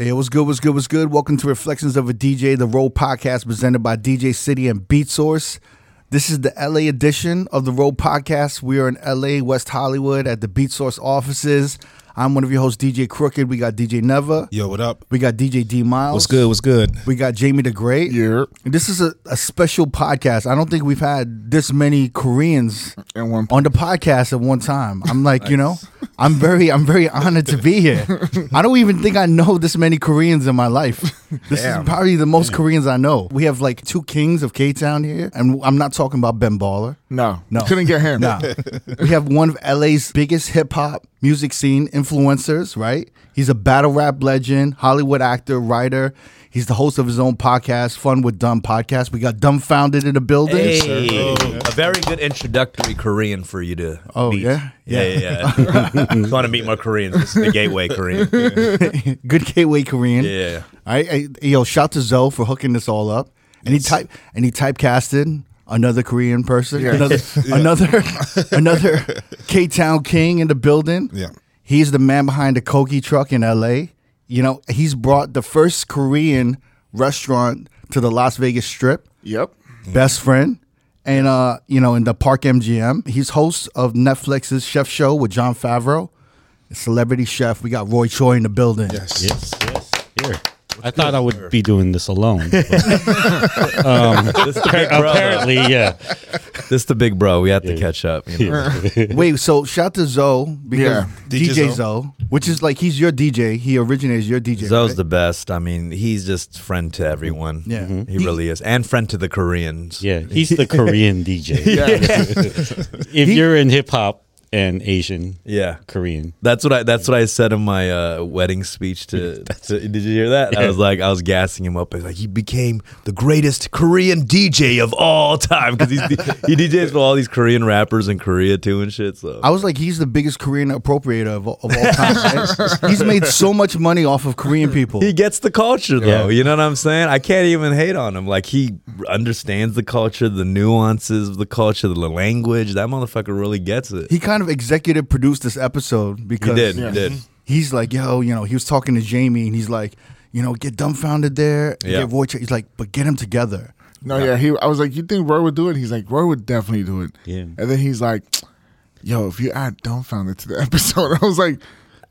Hey, what's good? What's good? What's good? Welcome to Reflections of a DJ, the Road Podcast presented by DJ City and Beat Source. This is the LA edition of the Road Podcast. We are in LA, West Hollywood at the Beat Source offices. I'm one of your hosts, DJ Crooked. We got DJ Never. Yo, what up? We got DJ D Miles. What's good? What's good? We got Jamie the Great. Yeah. This is a, a special podcast. I don't think we've had this many Koreans one on the podcast at one time. I'm like, you know, I'm very, I'm very honored to be here. I don't even think I know this many Koreans in my life. This Damn. is probably the most Koreans I know. We have like two kings of K Town here, and I'm not talking about Ben Baller. No, No. couldn't get him. No, we have one of LA's biggest hip hop music scene influencers. Right? He's a battle rap legend, Hollywood actor, writer. He's the host of his own podcast, Fun with Dumb podcast. We got Dumbfoundead in the building. Hey, a very good introductory Korean for you to. Oh, meet. yeah? yeah, yeah. yeah. Just want to meet more Koreans. This is the gateway Korean. Good gateway Korean. Yeah. All right, hey, yo, shout to Zoe for hooking this all up. And he type and he typecasted another Korean person, Yeah. another another another K Town king in the building. Yeah. He's the man behind the Kogi truck in LA. You know, he's brought the first Korean restaurant to the Las Vegas Strip. Yep. Best friend. And uh, you know, in the Park MGM. He's host of Netflix's Chef Show with Jon Favreau. A celebrity chef. We got Roy Choi in the building. Yes. Yes, yes. Here. I thought I would be doing this alone. but This the big bro. apparently, yeah. This the big bro. We have to catch up. You know? Wait, so shout to Zoe because Yeah. DJ, DJ Zoe, which is like he's your DJ. He originates your DJ. Zoe's right? the best. I mean, he's just friend to everyone. Yeah. Mhm. he really is, and friend to the Koreans. Yeah, he's the Korean DJ. Yeah. If you're in hip hop and Asian, yeah. Korean. That's what I. That's what I said in my uh, wedding speech to, to. Did you hear that? I was like, I was gassing him up. I was like, he became the greatest Korean DJ of all time because he's he DJs for all these Korean rappers in Korea too and shit. So I was like, he's the biggest Korean appropriator of, of all time. right? he's made so much money off of Korean people. he gets the culture though. Yeah. You know what I'm saying? I can't even hate on him. Like he understands the culture, the nuances of the culture, the language. That motherfucker really gets it. He kind of executive produced this episode He because did. Yeah. He did. Mm-hmm. he's like, yo, you know, he was talking to Jamie and he's like, you know, get Dumbfoundead there. Yeah. Get Roy Choi. He's like, but get him together. No, yeah. He. I was like, you think Roy would do it? He's like, Roy would definitely do it. Yeah. And then he's like, yo, if you add Dumbfoundead to the episode, I was like,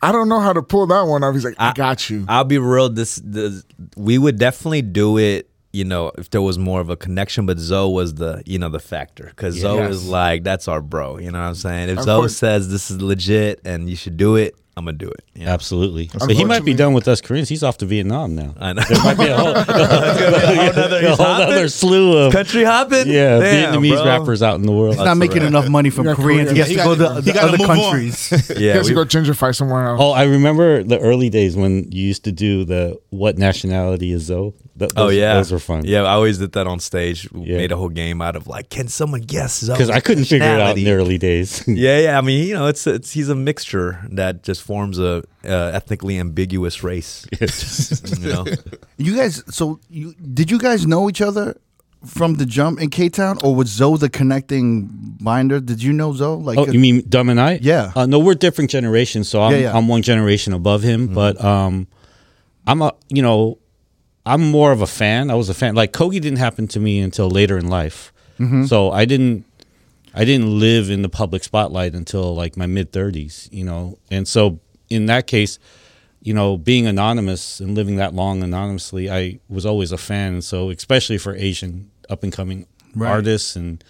I don't know how to pull that one off. He's like, I, I- got you. I'll be real. This, this we would definitely do it. You know, if there was more of a connection, but Zoe was the you know the factor because Zoe is like that's our bro. You know what I'm saying? If Of Zoe course. says this is legit and you should do it, I'm gonna do it. You know? Absolutely. But he might be done with us Koreans. He's off to Vietnam now. I know. There might be a whole, a whole other slew of Country hopping. yeah Damn, Vietnamese bro. rappers out in the world. He's not making right. enough money from Yeah, Koreans. He has Korean. to He go gotta- to the other move on. countries. he Yeah, has to we- go gentrify somewhere else. Oh, I remember the early days when you used to do the what nationality is Zoe. Th- Oh those- yeah, those were fun. Yeah, I always did that on stage. Yeah. Made a whole game out of like, can someone guess? Zoe's because I couldn't figure it out in the early days. Yeah, yeah. I mean, you know, it's it's he's a mixture that just forms a uh, ethnically ambiguous race. you know, You guys, so you did you guys know each other from the jump in K Town, or was Zoe the connecting binder? Did you know Zoe? Like, Oh, you mean Dumb and I? Yeah. Uh, no, we're different generations. So I'm, Yeah, yeah. I'm one generation above him, but um, I'm a you know, I'm more of a fan. I was a fan. Like Kogi didn't happen to me until later in life, so I didn't. I didn't live in the public spotlight until like my mid 30s, you know, and so in that case, you know, being anonymous and living that long anonymously, I was always a fan. So, especially for Asian up and coming Right. artists, and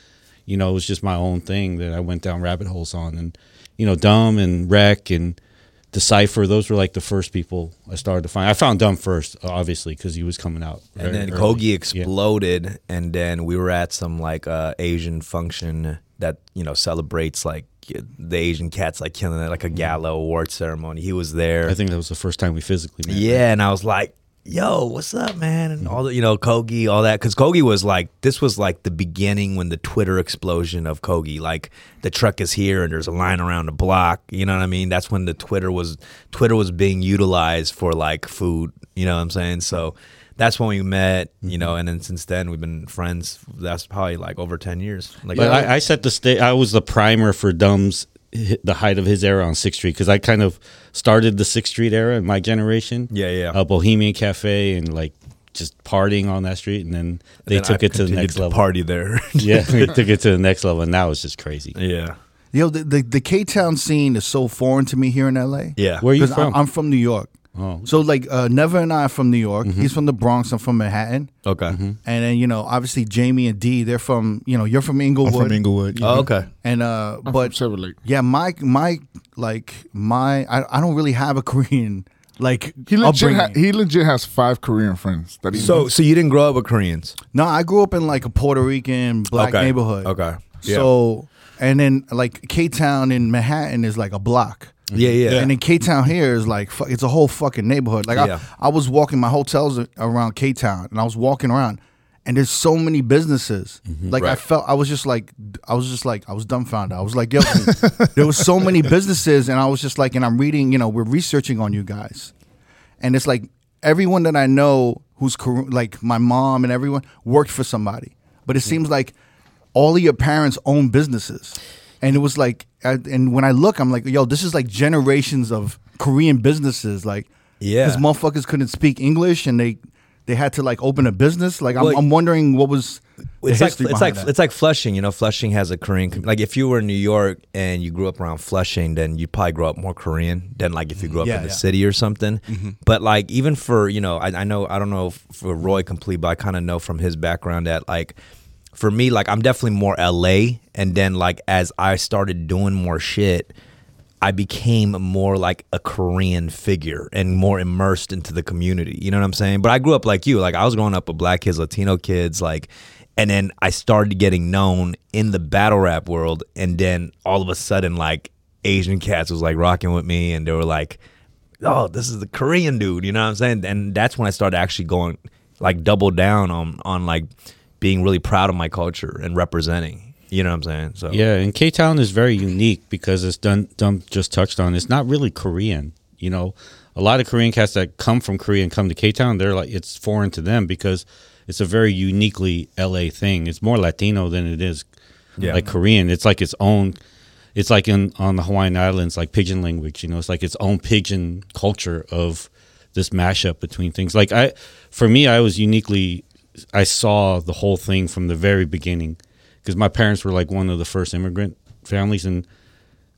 you know, it was just my own thing that I went down rabbit holes on. And you know, Dumb and Rec and Decipher, those were like the first people I started to find. I found Dumb first, obviously, because he was coming out. and then early. Kogi Yeah. exploded, and then we were at some like uh, Asian function that you know celebrates like the Asian cats like killing it, like a mm. gala award ceremony. He was there. I think that was the first time we physically met. Yeah, and I was like, "Yo, what's up, man?" And all the, you know, Kogi, all that, because Kogi was like, this was like the beginning when the Twitter explosion of Kogi, like the truck is here and there's a line around the block. You know what I mean? That's when the Twitter was Twitter was being utilized for like food. You know what I'm saying? So that's when we met. You mm-hmm. know, and then since then we've been friends. That's probably like over ten years. Like, But I, I set the stage. I was the primer for Dumb's the height of his era on Sixth Street because I kind of started the Sixth Street era in my generation. Yeah, yeah. A Bohemian Cafe and like just partying on that street, and then they Then took I it to the next to level. Party there. Yeah, they took it to the next level, and now it's just crazy. yeah. Yo, the, the, the K Town scene is so foreign to me here in LA. Yeah. Where are you 'Cause from? I'm, I'm from New York. Oh. So like uh, Never and I are from New York. Mm-hmm. He's from the Bronx. I'm from Manhattan. Okay. And then you know, obviously Jamie and Dee, they're from you know, you're from Inglewood. I'm from Inglewood. Oh, okay. And uh, I'm but from Silver Lake. yeah, my my like my I, I don't really have a Korean like He legit, ha- upbringing. he legit has five Korean friends. That he So, so you didn't grow up with Koreans? no, I grew up in like a Puerto Rican black Okay. neighborhood. Okay. Yeah. So and then like K Town in Manhattan is like a block. Mm-hmm. Yeah, yeah. And in K Town here is like fu- it's a whole fucking neighborhood. Like Yeah. I, I was walking my hotels around K Town, and I was walking around, and there's so many businesses. Mm-hmm. Like I Right. felt, I was just like, I was just like, I was dumbfounded. I was like, yo, there was so many businesses, and I was just like, and I'm reading, you know, we're researching on you guys, and it's like everyone that I know who's Kor- like my mom and everyone worked for somebody, but it mm-hmm. seems like all of your parents own businesses, and it was like, I, and when I look, I'm like, yo, this is like generations of Korean businesses, like, Yeah. because motherfuckers couldn't speak English and they they had to like open a business. Like, I'm, I'm wondering what was it's like it's like that. it's like Flushing. You know, Flushing has a Korean. Like if you were in New York and you grew up around Flushing, then you probably grow up more Korean than like if you grew up Yeah, in the yeah. city or something. Mm-hmm. But like even for you know, I, I know I don't know for Roy complete, but I kind of know from his background that like for me, like I'm definitely more LA, and then like as I started doing more shit. I became more like a Korean figure and more immersed into the community. You know what I'm saying? But I grew up like you. Like I was growing up with black kids, Latino kids, like and then I started getting known in the battle rap world and then all of a sudden like Asian cats was like rocking with me and they were like, Oh, this is the Korean dude, you know what I'm saying? And that's when I started actually going like double down on on like being really proud of my culture and representing. You know what I'm saying? So Yeah, and K Town is very unique because it's done. Just touched on. It's not really Korean. You know, a lot of Korean cats that come from Korea and come to K Town, they're like it's foreign to them because it's a very uniquely LA thing. It's more Latino than it is Yeah. like Korean. It's like its own. It's like in on the Hawaiian Islands, like pidgin language. You know, it's like its own pidgin culture of this mashup between things. Like I, for me, I was uniquely. I saw the whole thing from the very beginning because my parents were like one of the first immigrant families, and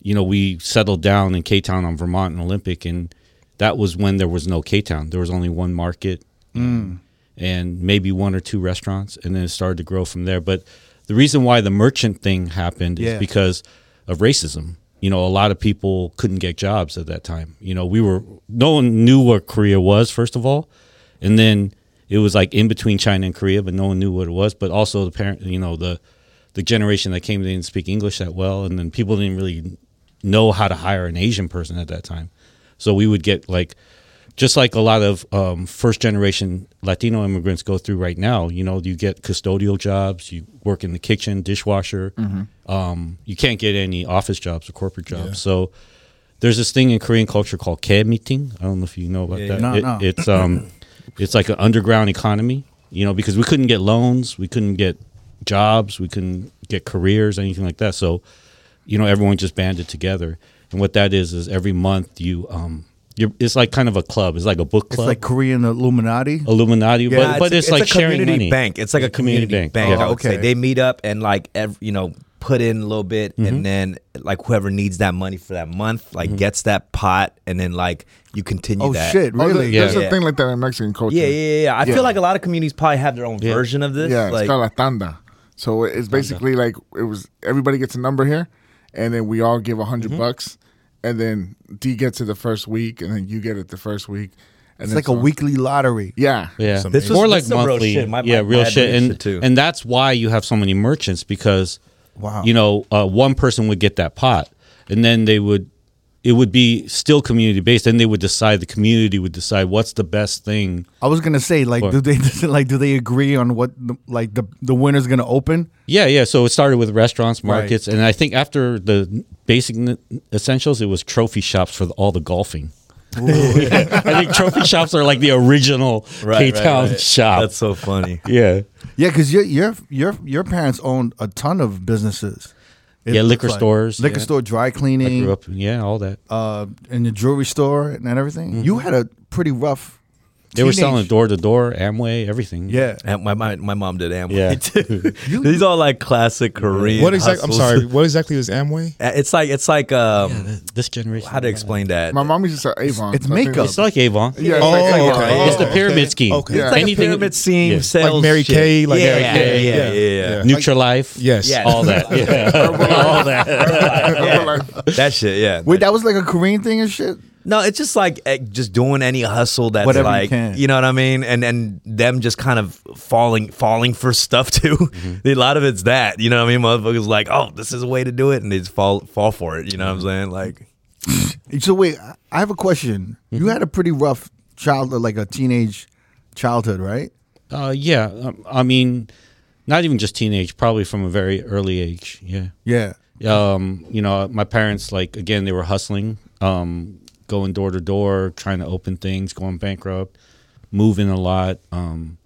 you know we settled down in K Town on Vermont and Olympic, and that was when there was no K Town. There was only one market mm. and maybe one or two restaurants, and then it started to grow from there. But the reason why the merchant thing happened Yeah. is because of racism. You know, a lot of people couldn't get jobs at that time. You know, we were no one knew what Korea was first of all, and then it was like in between China and Korea, but no one knew what it was. But also the parent, you know, the the generation that came they didn't speak English that well, and then people didn't really know how to hire an Asian person at that time. So we would get like just like a lot of um, first generation Latino immigrants go through right now. You know, you get custodial jobs, you work in the kitchen, dishwasher. Um, you can't get any office jobs or corporate jobs. So there's this thing in Korean culture called K meeting. I don't know if you know about Yeah, that. No, It- no. It's um, it's like an underground economy. You know, because we couldn't get loans, we couldn't get jobs, we couldn't get careers, anything like that. So you know everyone just banded together and what that is is every month you um you're, it's like kind of a club it's like a book it's club like Korean Illuminati. illuminati Yeah, but, but a- it's, like a sharing community money bank. It's like a community, bank. Oh, I would say okay. they meet up and like every, you know put in a little bit, Mm-hmm. and then like whoever needs that money for that month like gets that pot, and then like you continue Oh that. shit! Oh, there- Really? Yeah. There's Yeah. a thing like that in Mexican culture. Yeah, yeah, yeah. yeah. I Yeah. feel like a lot of communities probably have their own Yeah. version of this. Yeah, like, it's called la tanda. So it's basically like it was everybody gets a number here, and then we all give a 100 Mm-hmm. bucks, and then D gets it the first week, and then you get it the first week. And It's then like a so- weekly lottery. Yeah, yeah This was- more this like is some real monthly shit. My- yeah my- real shit dad and shit too. and that's why you have so many merchants because Wow. you know uh, one person would get that pot and then they would it would be still community based and they would decide the community would decide what's the best thing I was gonna say, like, What? do they like do they agree on what the, like the the winner's gonna open? Yeah, yeah. So it started with restaurants, Right. markets, and I think after the basic essentials, it was trophy shops for the, all the golfing. I think trophy shops are like the original Right, K Town right, right. shop. That's so funny. yeah, Yeah, because your your your your parents owned a ton of businesses. it Yeah, liquor like. stores, liquor yeah. store, dry I cleaning, grew up, yeah, all that. uh, in the jewelry store and everything. You had a pretty rough. They were selling door to door, Amway, everything. Yeah, And my, my my mom did Amway Yeah. too. These are like classic Korean. What exactly? I'm hustles. sorry. What exactly is Amway? Uh, It's like it's like um, This generation. how to explain that? My mom used to say Avon. It's so I think makeup. It's like Avon. Yeah, it's Oh, like, like, okay. It's the okay. pyramid scheme. Okay. It's like Anything- a pyramid scheme yeah. sales, Like Mary shit. Kay, like yeah, Mary yeah, Kay. yeah, yeah, Yeah. yeah. Yeah. Nutralife. Yes. Yeah. All that. Yeah. all that. Yeah. that shit. Yeah. Wait, that was like a Korean thing and shit. No, it's just like eh, just doing any hustle that's Whatever you like can. know what I mean, and and them just kind of falling falling for stuff too. a lot of it's that you know what I mean. Motherfuckers like, oh, this is a way to do it, and they just fall fall for it. You know what I'm saying? Like, So wait, I- I have a question. You Mm-hmm. had a pretty rough childhood, like a teenage childhood, right? Uh, yeah. um, I mean, not even just teenage, probably from a very early age. Yeah. Yeah. um, you know, my parents like again they were hustling, um, going door to door, trying to open things, going bankrupt, moving a lot. Um,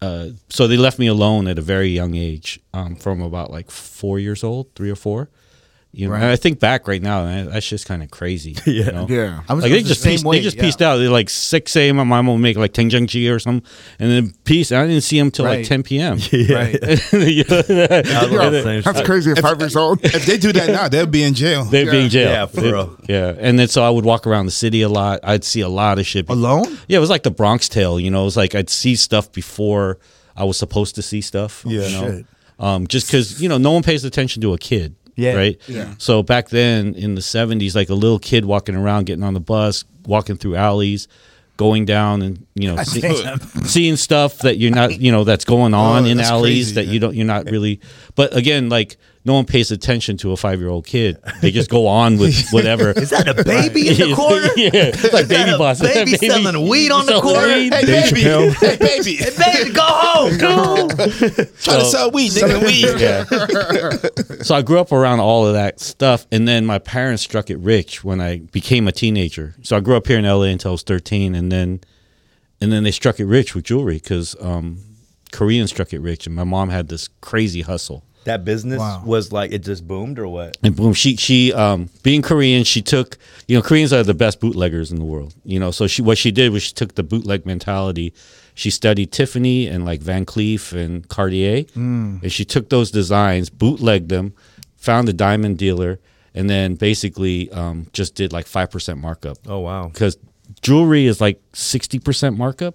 uh, so they left me alone at a very young age, um, from about like four years old, three or four. You know, Right. and I think back right now, man, that's just kind of crazy. yeah, you know? Yeah. I was Like I they just the same pieced, way, they just yeah. pieced out. They're like six a.m. My mom will make like tenjangji or something, and then peace. I didn't see him till Right. like ten p.m. Right. I love the That's crazy at five years old. If they do that now, they'll be in jail. They'd be in jail. Yeah, for They- real. Yeah, and then so I would walk around the city a lot. I'd see a lot of shit. Alone? Yeah, it was like the Bronx Tale. You know, it was like I'd see stuff before I was supposed to see stuff. Yeah. you know? Shit. Um, just because you know no one pays attention to a kid. Yeah. Right. Yeah. So back then in the '70s, like a little kid walking around, getting on the bus, walking through alleys, going down and you know see, seeing stuff that you're not you know that's going oh, on Oh, in that's alleys crazy, that yeah. you don't you're not really. But again, like no one pays attention to a five year old kid. They just go on with whatever. Is that a baby in the corner? yeah, it's like baby boss. baby selling weed on the corner? weed. Hey, Dave Chappelle. Hey, baby. Hey baby, go home. Go home. Trying to sell weed, nigga. Weed. Yeah. so I grew up around all of that stuff, and then my parents struck it rich when I became a teenager. So I grew up here in LA until I was thirteen, and then and then they struck it rich with jewelry because um, Koreans struck it rich, and my mom had this crazy hustle. That business Wow. was like it just boomed or what? And boom, she she um being Korean, she took you know Koreans are the best bootleggers in the world. You know, so she what she did was she took the bootleg mentality. She studied Tiffany and like Van Cleef and Cartier, and she took those designs, bootlegged them, found a diamond dealer, and then basically um, just did like five percent markup Oh wow. because jewelry is like 60% markup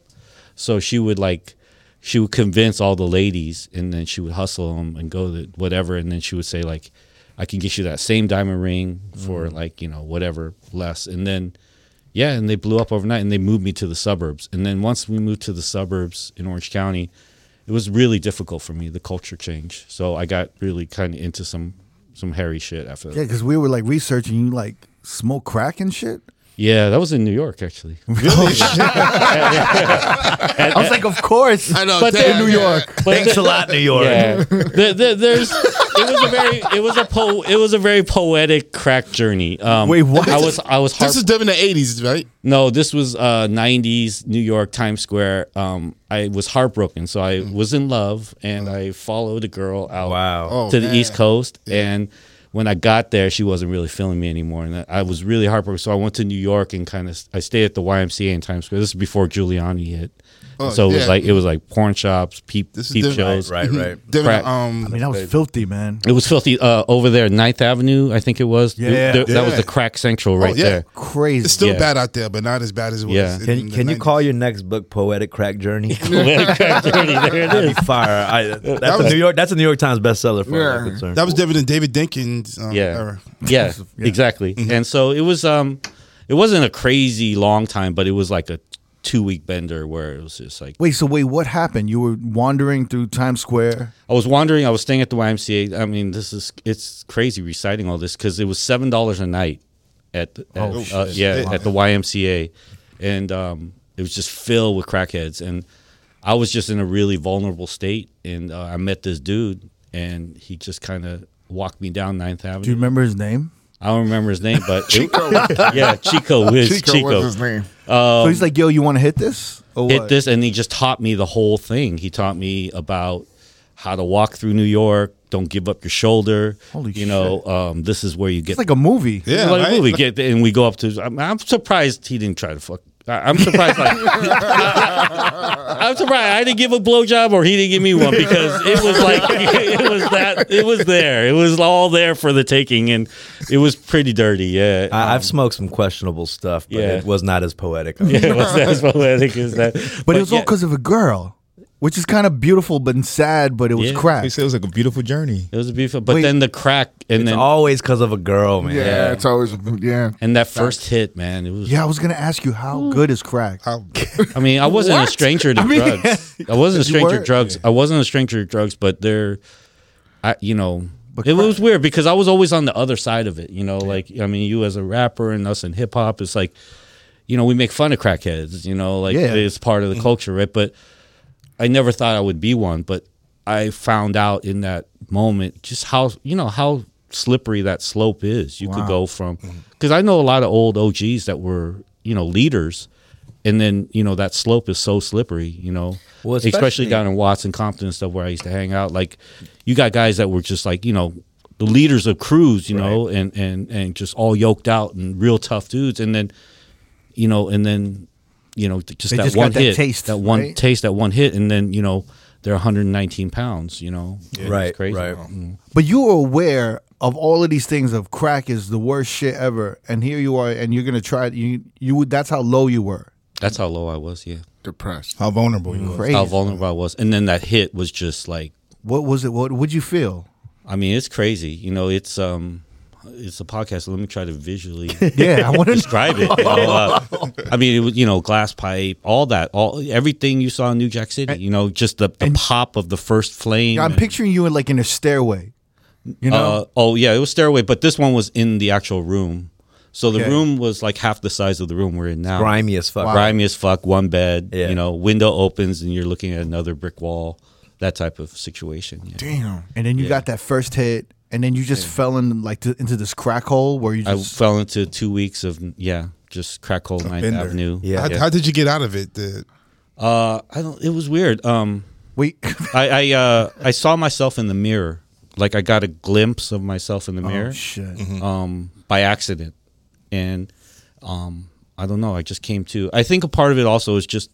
so she would like she would convince all the ladies and then she would hustle them and go to whatever and then she would say like i can get you that same diamond ring for mm. like you know whatever less. And then yeah and they blew up overnight and they moved me to the suburbs. And then once we moved to the suburbs in orange county it was really difficult for me the culture changed so i got really kind of into some some hairy shit after that. Yeah, because we were like researching you like smoke crack and shit. Yeah that was in new york actually I was like, of course. I know. But damn, then- New yeah. York. Thanks a lot, New York. Yeah, the, the, there's it was a very it was a po it was a very poetic crack journey. Um, Wait, what? I was I was heart- This is during the 80s, right? no, this was uh, '90s New York Times Square. Um, I was heartbroken, so I was in love, and I followed a girl out Wow. Oh, to the man. East Coast, and when I got there, she wasn't really feeling me anymore, and I was really heartbroken. So I went to New York and kind of I stayed at the YMCA in Times Square. This is before Giuliani hit, Oh, so it was yeah. like it was like porn shops, peep This peep different. shows. Right, right. During, Crack. um, I mean, that was filthy, man. It was filthy uh, over there, Ninth Avenue, I think it was. Yeah. Th- that was the crack central right yeah. there. Crazy. it's still Yeah. bad out there, but not as bad as it was. Yeah. Can, can you call your next book "Poetic Crack Journey"? Crack journey, there it That'd be fire. I, that's a was- New York. That's a New York Times bestseller. For Yeah. yeah. That was different than David Dinkins. Um, Yeah. era. yeah, exactly. And so it was. Um, it wasn't a crazy long time, but it was like a two week bender where it was just like Wait, so wait, what happened? You were wandering through Times Square. I was wandering. I was staying at the YMCA. I mean, this is it's crazy reciting all this because it was seven dollars a night at, the- at Oh, uh, yeah Wow. at the YMCA, and um, it was just filled with crackheads. And I was just in a really vulnerable state, and uh, I met this dude, and he just kind of walked me down Ninth Avenue. Do you remember his name? I don't remember his name, but Chico. yeah, Chico Wiz Chico, Chico. was his name. so he's like, "Yo, you want to hit this?" Or hit what? this and he just taught me the whole thing he taught me about how to walk through new york don't give up your shoulder. Holy you know, um, this is where you get It's like a movie. Yeah, It's like right? a movie. Get and we go up to. I'm, I'm surprised he didn't try to fuck. I- I'm surprised. Like, I'm surprised I didn't give a blowjob or he didn't give me one because it was like it was that it was there. It was all there for the taking, and it was pretty dirty. Yeah, I, I've um, smoked some questionable stuff, but Yeah. it was not as poetic. yeah, it was as poetic as that. But, it was all because of a girl, which is kind of beautiful but sad. But it was Yeah. crack. They said it was like a beautiful journey. it was beautiful. But Wait. then the crack, and It's then always because of a girl, man. Yeah, it's always yeah. and that first hit, man, it was. Yeah, I was gonna ask you how good is crack. How I mean, I wasn't a stranger to mean, drugs. I wasn't a You stranger to were? drugs. I wasn't a stranger to drugs, but there, I you know, it crack- was weird because I was always on the other side of it. You know, like I mean, you as a rapper and us in hip hop, it's like, you know, we make fun of crackheads. You know, like Yeah. it's part of the mm-hmm. culture, right? But I never thought I would be one, but I found out in that moment just how you know how slippery that slope is. You could go from mm-hmm. because I know a lot of old OGs that were you know leaders, and then you know that slope is so slippery. You know, Well, especially, especially- down in Watson, Compton, and stuff where I used to hang out. Like you got guys that were just like you know the leaders of crews, you know, and and and just all yoked out and real tough dudes, and then you know, and then you know just They that just one got that hit, taste, that one right? taste, that one hit, and then you know they're 119 pounds. You know, It's Right, crazy. right. Mm. But you were aware of all of these things of crack is the worst shit ever, and here you are, and you're gonna try it. You you would that's how low you were. That's how low I was. Yeah, Depressed. how vulnerable you were. Crazy. how vulnerable I was, and then that hit was just like What was it? What would you feel? I mean, it's crazy. You know, it's um, it's a podcast. So let me try to visually Yeah, I want to. describe it. You know, uh, I mean, it was you know, glass pipe, all that, all everything you saw in New Jack City. You know, just the, the pop of the first flame. I'm and, picturing you in like in a stairway. You know, uh, oh yeah, it was stairway, but this one was in the actual room. So the Okay. room was like half the size of the room we're in now. Grimy as fuck. grimy as fuck. One bed. Yeah. You know, window opens and you're looking at another brick wall. That type of situation. Yeah. Damn. and then you yeah. got that first hit, and then you just fell in like to, into this crack hole where you I fell into two weeks of yeah, just crack hole Ninth bender. Avenue. Yeah. How, how did you get out of it? The, Uh, I don't. It was weird. Um, wait, I I uh I saw myself in the mirror. Like I got a glimpse of myself in the mirror. oh shit! um, by accident, and um, I don't know. I just came to. I think a part of it also is just,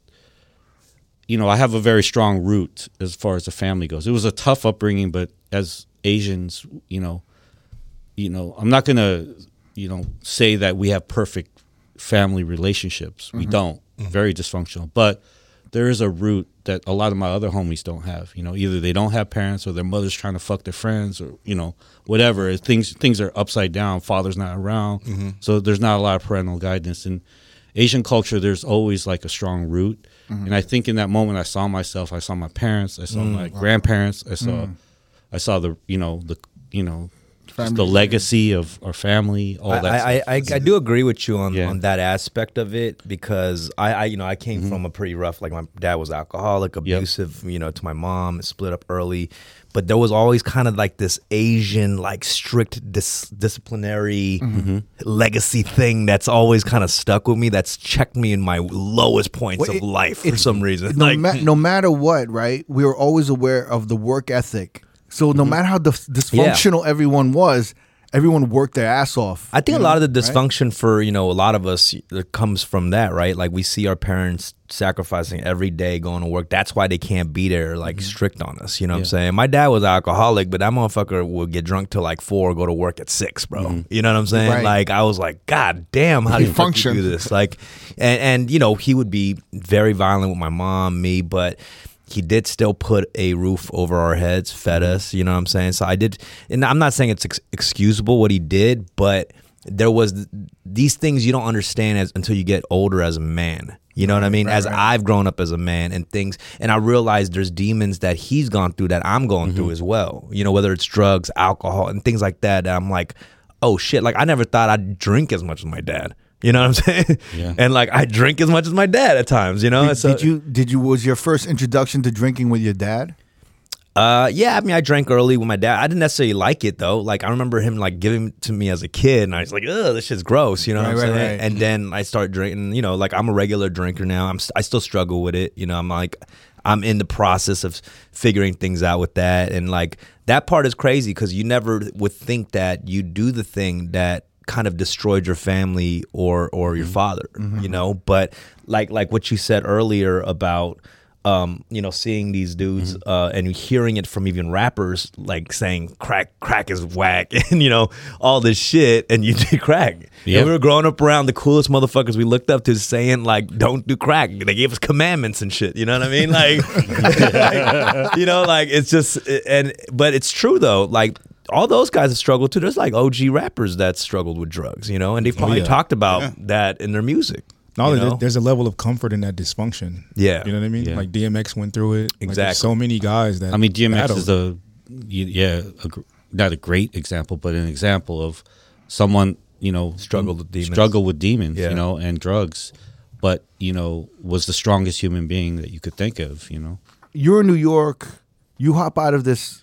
you know, I have a very strong root as far as the family goes. It was a tough upbringing, but as Asians, you know, you know, I'm not gonna, you know, say that we have perfect family relationships. We mm-hmm. don't. Mm-hmm. Very dysfunctional, but there is a root that a lot of my other homies don't have. You know, either they don't have parents or their mother's trying to fuck their friends or you know whatever. Things things are upside down. Father's not around, mm-hmm. so there's not a lot of parental guidance. In Asian culture, there's always like a strong root, and I think in that moment I saw myself. I saw my parents. I saw mm, my grandparents. I saw mm. I saw the you know the you know just the legacy of our family. All that. I, I, stuff. I, I do agree with you on, Yeah. on that aspect of it because I, I you know I came Mm-hmm. from a pretty rough like my dad was alcoholic abusive you know to my mom split up early but there was always kind of like this Asian like strict dis- disciplinary Mm-hmm. legacy thing that's always kind of stuck with me that's checked me in my lowest points Well, of life for it- some reason no, like ma- no matter what, right? We were always aware of the work ethic. So Mm-hmm. no matter how dys- dysfunctional everyone was, everyone worked their ass off. I think you a lot of the dysfunction for you know a lot of us it comes from that, right? Like we see our parents sacrificing every day going to work. That's why they can't be there, like strict on us. You know what I'm saying? My dad was alcoholic, but that motherfucker would get drunk till like four, go to work at six, bro. You know what I'm saying? Right. Like I was like, God damn, how do He you function functioned. do this? Like, and and you know he would be very violent with my mom, me, but he did still put a roof over our heads, fed mm-hmm. us, you know what I'm saying? So I did, and I'm not saying it's ex- excusable what he did, but there was these things you don't understand as until you get older as a man. You know what I mean? as I've grown up as a man and things, and I realized there's demons that he's gone through that I'm going through mm-hmm. as well. You know, whether it's drugs, alcohol, and things like that. that I'm like, oh shit! Like I never thought I'd drink as much as my dad. You know what I'm saying? Yeah. And like I drink as much as my dad at times. You know? Did, So- did you? Did you? Was your first introduction to drinking with your dad? Uh, yeah, I mean, I drank early with my dad. I didn't necessarily like it though. Like, I remember him like giving it to me as a kid, and I was like, "Ugh, this shit's gross," you know what I'm right, saying? right. And then I start drinking. You know, like I'm a regular drinker now. I'm I still struggle with it. You know, I'm like I'm in the process of figuring things out with that, and like that part is crazy because you never would think that you do the thing that kind of destroyed your family or or your father. You know, but like like what you said earlier about um, you know, seeing these dudes uh, and hearing it from even rappers like saying crack, crack is whack, and you know all this shit, and you did crack. Yeah. And we were growing up around the coolest motherfuckers we looked up to, saying like, "Don't do crack." They gave us commandments and shit. You know what I mean? Like, like, you know, like it's just and but it's true though. Like all those guys have struggled too. There's like OG rappers that struggled with drugs, you know, and they've oh, probably yeah. talked about Yeah. that in their music. No, you know? there's a level of comfort in that dysfunction. Yeah. you know what I mean. Yeah. Like DMX went through it. Like, Exactly. so many guys that I mean, DMX battled. is a y- yeah, a, not a great example, but an example of someone you know Struggled with demons. struggled with demons, Yeah. you know, and drugs, but you know was the strongest human being that you could think of, you know. You're in New York. You hop out of this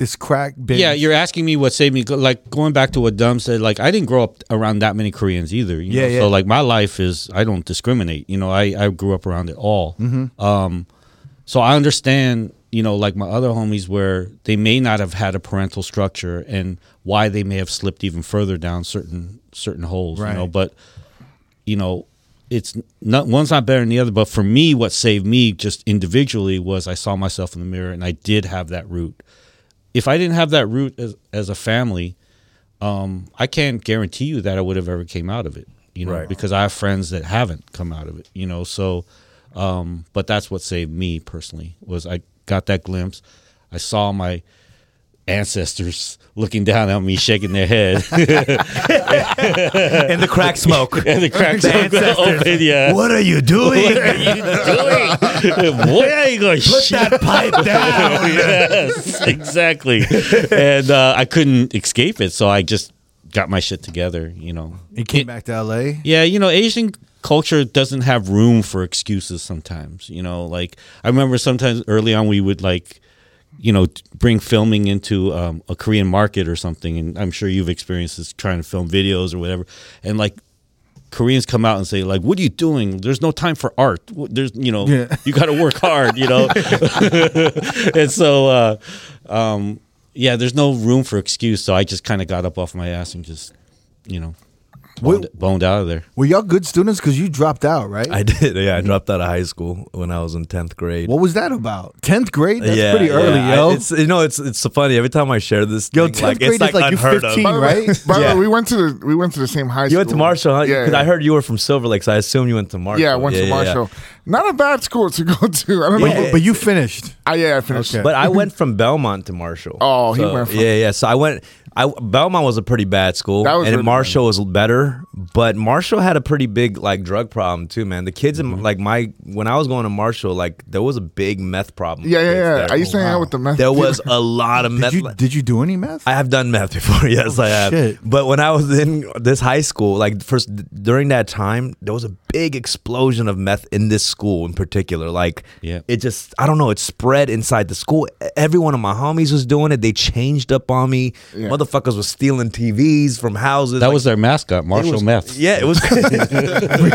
this crack. Yeah, you're asking me what saved me. Like going back to what Dumb said, like I didn't grow up around that many Koreans either. You Yeah, know? yeah. So like my life is I don't discriminate. You know, I I grew up around it all. Mm-hmm. Um, so I understand. You know, like my other homies, where they may not have had a parental structure and why they may have slipped even further down certain certain holes. Right. You know, but you know, it's not one's not better than the other. But for me, what saved me just individually was I saw myself in the mirror and I did have that root. If I didn't have that root as, as a family, um, I can't guarantee you that I would have ever came out of it. You know, Right. because I have friends that haven't come out of it. You know, so um, but that's what saved me personally was I got that glimpse. I saw my ancestors looking down at me, shaking their head, and the crack smoke. and the cracks open. Yeah, What are you doing? Boy, I ain't gonna Put that pipe down. yes, exactly. And uh, I couldn't escape it, so I just got my shit together. You know. He came back to L.A. Yeah, you know, Asian culture doesn't have room for excuses sometimes. You know, like I remember sometimes early on we would like, you know, bring filming into um, a Korean market or something, and I'm sure you've experienced this trying to film videos or whatever, and like. Koreans come out and say like, "What are you doing? There's no time for art. There's, you know, Yeah. you got to work hard, you know." and so, uh, um, yeah, there's no room for excuse. So I just kind of got up off my ass and just, you know, boned, boned out of there. Were y'all good students? Because you dropped out, right? I did. Yeah, I dropped out of high school when I was in tenth grade. what was that about? Tenth grade? That's yeah, pretty early, yeah. yo. I- it's you know it's it's so funny every time I share this. Yo, thing, 10th like, grade it's like is like you unheard 15, of. right? by the Yeah. way, we went to the we went to the same high school. You went to Marshall, huh? Yeah, Because I heard you were from Silver Lake, so I assume you went to Marshall. Yeah, I went Yeah, to yeah, yeah. Marshall. Not a bad school to go to. I don't know. but you finished. I, yeah, I finished. Okay. But I went from Belmont to Marshall. Oh, he So, went from- yeah, yeah. So I went. I Belmont was a pretty bad school, That was and really Marshall was better. But Marshall had a pretty big like drug problem too, man. The kids Mm-hmm. in like my when I was going to Marshall, like there was a big meth problem. Yeah, yeah, yeah. I used to hang out with the meth. There was a lot of meth. Did you did you do any meth? I have done meth before. Yes, I have. shit. But when I was in this high school, like first during that time, there was a big explosion of meth in this school in particular. Like, Yeah. it just I don't know. It spread inside the school. Every one of my homies was doing it. They changed up on me. Yeah. Motherfuckers was stealing TVs from houses. That Like, was their mascot, Marshall was- Meth. Yeah, it was.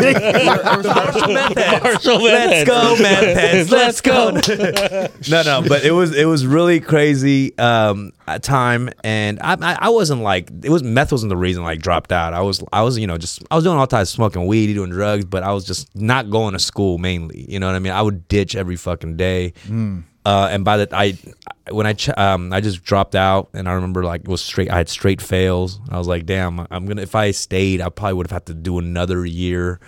Marshall Meth heads. Marshall Let's go, meth heads. Let's go. no, no, but it was it was really crazy um, at time, and I, I I wasn't like it was meth wasn't the reason I like dropped out. I was I was you know just I was doing all types of smoking weed, doing drugs, but I was just not going to school mainly. You know what I mean? I would ditch every fucking day. Uh, and by the I when I ch- um I just dropped out and I remember like it was straight I had straight fails. I was like, damn, I'm gonna if I stayed, I probably would have had to do another year.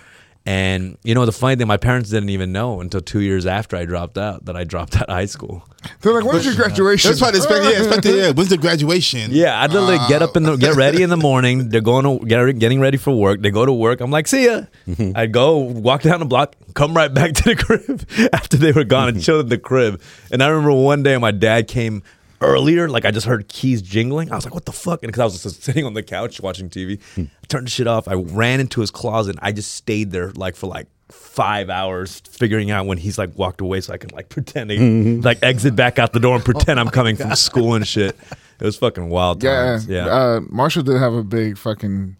And you know the funny thing, my parents didn't even know until two years after I dropped out that I dropped out of high school. They're like, when's your graduation? That's probably expect, yeah, expect, yeah. When's the graduation? Yeah, I'd literally get up in the get uh. ready in the morning. They're going to get getting ready for work. They go to work. I'm like, see ya. Mm-hmm. I'd go walk down the block, come right back to the crib after they were gone and mm-hmm. chill at the crib. And I remember one day my dad came earlier. Like I just heard keys jingling. I was like, what the fuck? And because I was just sitting on the couch watching TV, I turned the shit off. I ran into his closet. And I just stayed there like for like five hours figuring out when he's like walked away so I can like pretend to like exit back out the door and pretend I'm coming from school and shit. It was fucking wild Yeah, times. Yeah. Uh, Marshall did have a big fucking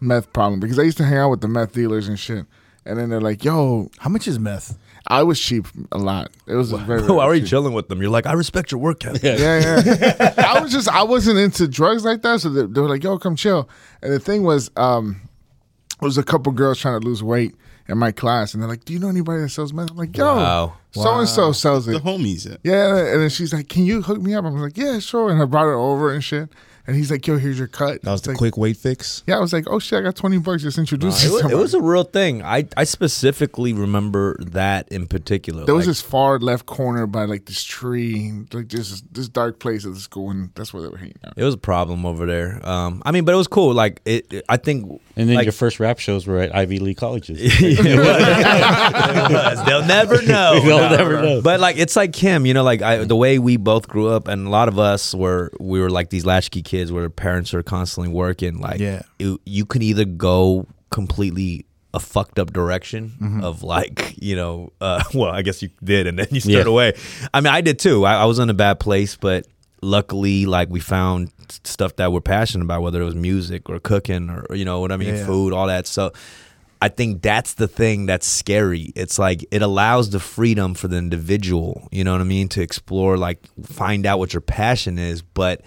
meth problem because I used to hang out with the meth dealers and shit. And then they're like, "Yo, How much is meth? I was cheap a lot. It was very, very Why are you cheap. chilling with them? You're like, I respect your work ethic. Yeah, yeah. I was just I wasn't into drugs like that, so they, they were like, "Yo, come chill." And the thing was, um, there was a couple girls trying to lose weight in my class, and they're like, "Do you know anybody that sells meth?" I'm like, "Yo, Wow. so and so sells it." The homies. uh, Yeah, and then she's like, "Can you hook me up?" I'm like, "Yeah, sure." And I brought her over and shit. And he's like, "Yo, here's your cut." That was the Like, quick weight fix. Yeah, I was like, "Oh shit, I got twenty bucks. Just introduce it, was, it was a real thing. I, I specifically remember that in particular. There was this far left corner by like this tree, like this this dark place of the school, and that's where they were hanging out. it was a problem over there. Um, I mean, but it was cool. Like it, it- I think. And then like, your first rap shows were at Ivy League colleges. it was. They'll never know. They'll never know. But like it's like Kim, you know, like I, the way we both grew up, and a lot of us were we were like these latchkey kids where parents are constantly working. Like, Yeah. you, you can either go completely a fucked up direction Mm-hmm. of like you know, uh, well, I guess you did, and then you stood Yeah. away. I mean, I did too. I, I was in a bad place, but luckily, like we found stuff that we're passionate about, whether it was music or cooking or you know what I mean, Yeah. food, all that. So. I think that's the thing that's scary. It's like it allows the freedom for the individual, you know what I mean, to explore, like find out what your passion is, but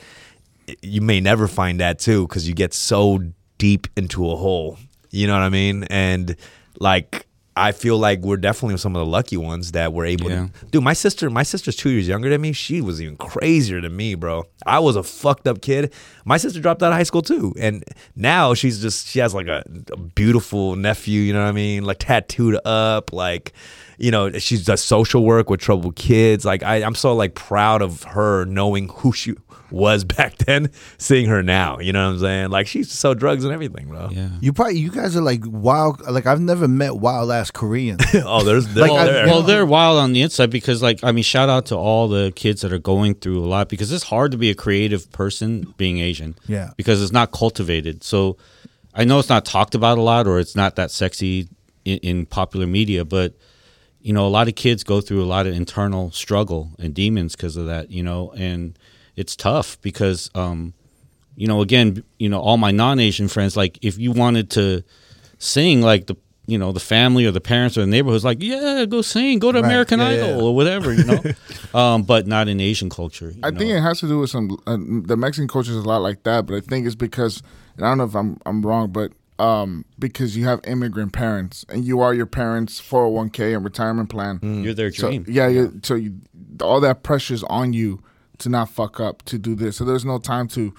you may never find that too because you get so deep into a hole. You know what I mean? And like I feel like we're definitely some of the lucky ones that were able Yeah. to dude, my sister, my sister's two years younger than me. She was even crazier than me, bro. I was a fucked up kid. My sister dropped out of high school too. And now she's just she has like a, a beautiful nephew, you know what I mean? Like tattooed up, like you know, she's does social work with troubled kids. Like I, I'm so like proud of her knowing who she was back then, seeing her now. You know what I'm saying? Like she used to sell drugs and everything, bro. Yeah. You probably you guys are like wild. Like I've never met wild ass Koreans. oh, there's, there's Like, I- there. Well, they're wild on the inside because, like, I mean, shout out to all the kids that are going through a lot because it's hard to be a creative person being Asian. Yeah. Because it's not cultivated. So I know it's not talked about a lot or it's not that sexy in, in popular media, but, you know, a lot of kids go through a lot of internal struggle and demons because of that, you know, and it's tough because, um, you know, again, you know, all my non-Asian friends, like, if you wanted to sing, like the, you know, the family or the parents or the neighborhood's like, yeah, go sing, go to Right. American Yeah, Idol yeah. or whatever, you know, um, but not in Asian culture. I know. think it has to do with some uh, the Mexican culture is a lot like that, but I think it's because and I don't know if I'm I'm wrong, but um, because you have immigrant parents and you are your parents' 401k and retirement plan. you're their So dream. yeah, you so you, all that pressure's on you to not fuck up to do this. So there's no time to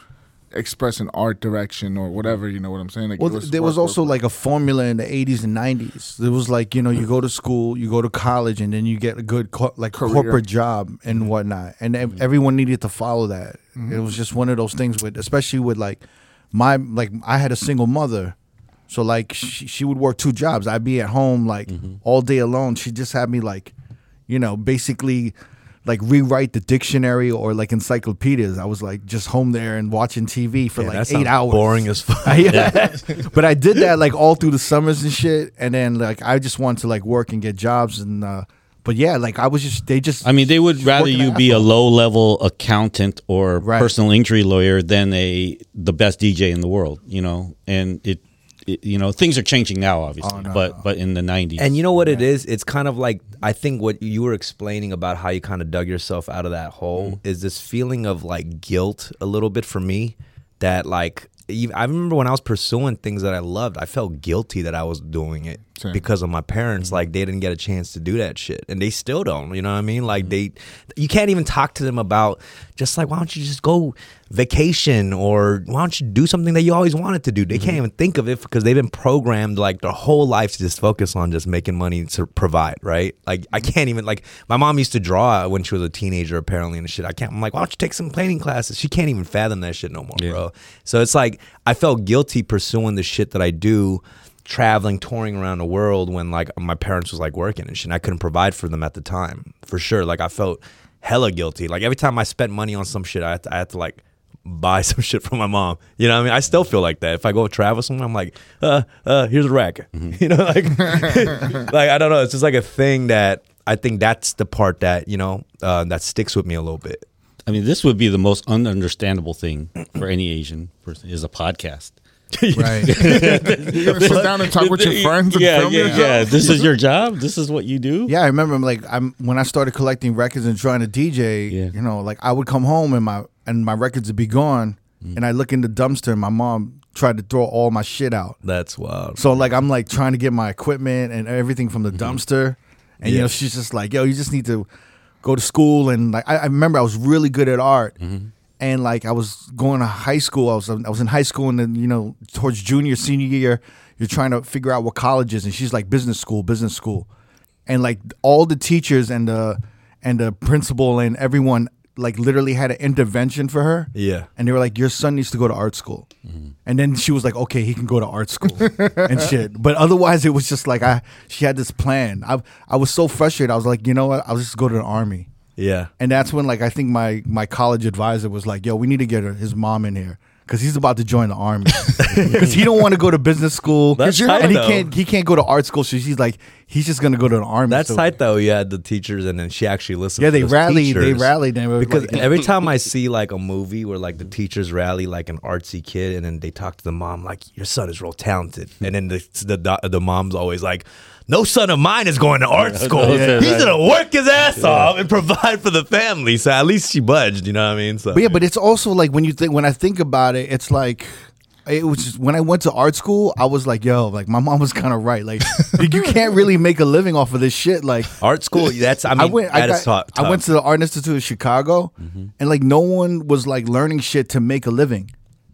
express an art direction or whatever. You know what I'm saying? Like, Well, it there was also work, like a formula in the 80s and 90s. There was like, you know, you go to school, you go to college, and then you get a good co- like Career. corporate job and mm-hmm. whatnot. And ev- mm-hmm. everyone needed to follow that. Mm-hmm. It was just one of those things with, especially with like my, like I had a single mother. So like she, she would work two jobs. I'd be at home like all day alone. She just had me like, you know, basically like rewrite the dictionary or like encyclopedias. I was like just home there and watching TV for Yeah, like sounds eight hours. Boring as fuck. yeah. but I did that like all through the summers and shit, and then like I just wanted to like work and get jobs and. uh But yeah, like I was just they just. I mean, they would rather you be a low level accountant or Right. personal injury lawyer than a the best DJ in the world, you know. And it, it you know, things are changing now, obviously, Oh, no, but no. but in the '90s, And you know what it is? It's kind of like I think what you were explaining about how you kind of dug yourself out of that hole mm. is this feeling of like guilt a little bit for me that like even, I remember when I was pursuing things that I loved, I felt guilty that I was doing it Same. because of my parents. Mm-hmm. Like they didn't get a chance to do that shit, and they still don't. You know what I mean? Like mm-hmm. they, you can't even talk to them about just like why don't you just go vacation or why don't you do something that you always wanted to do? They can't mm-hmm. even think of it because they've been programmed like their whole life to just focus on just making money to provide. Right? Like I can't even like my mom used to draw when she was a teenager apparently and shit. I can't. I'm like why don't you take some painting classes? She can't even fathom that shit no more, bro. So it's like I felt guilty pursuing the shit that I do traveling, touring around the world when like my parents was like working and shit. And I couldn't provide for them at the time, for sure. Like I felt hella guilty. Like every time I spent money on some shit, I had to, I had to like buy some shit from my mom. You know what I mean? I still feel like that. If I go travel somewhere, I'm like, uh, uh, here's a rack. You know, like, like I don't know. It's just like a thing that I think that's the part that you know uh, that sticks with me a little bit. I mean, this would be the most ununderstandable thing for any Asian person is a podcast. Right. You're gonna sit down and talk with your friends and yeah, film yeah, yeah. This is your job. This is what you do. Yeah, I remember like I'm when I started collecting records and trying to DJ, Yeah. you know, like I would come home and my and my records would be gone Mm. and I look in the dumpster and my mom tried to throw all my shit out. That's wild. So like I'm like trying to get my equipment and everything from the dumpster. And you know, she's just like, yo, you just need to go to school and like I, I remember I was really good at art. Mm-hmm. And like I was going to high school. I was I was in high school and then, you know, towards junior, senior year, you're trying to figure out what college is and she's like business school, business school. And like all the teachers and the and the principal and everyone like literally had an intervention for her. Yeah. And they were like, Your son needs to go to art school. Mm-hmm. And then she was like, Okay, he can go to art school and shit. But otherwise it was just like I she had this plan. I I was so frustrated. I was like, you know what? I'll just go to the army. Yeah. And that's when like I think my my college advisor was like, "Yo, we need to get her, his mom in here because he's about to join the army because he don't want to go to business school That's and tight, he though. can't he can't go to art school. So she's like, he's just gonna go to the army. That's so, tight though. You had the teachers, and then she actually listened. Yeah, to they those rallied. They teachers. rallied. And because like, every time I see like a movie where like the teachers rally like an artsy kid, and then they talk to the mom like, "Your son is real talented," hmm. and then the the, the mom's always like. No son of mine is going to art school. Yeah, He's right. gonna work his ass off and provide for the family. So at least she budged. You know what I mean? So But yeah, but it's also like when you think when I think about it, it's like it was just when I went to art school, I was like, yo, like my mom was kind of right. Like you can't really make a living off of this shit. Like art school. That's I mean I went. I, that is got- tough. I went to the Art Institute of Chicago, Mm-hmm. and like no one was like learning shit to make a living.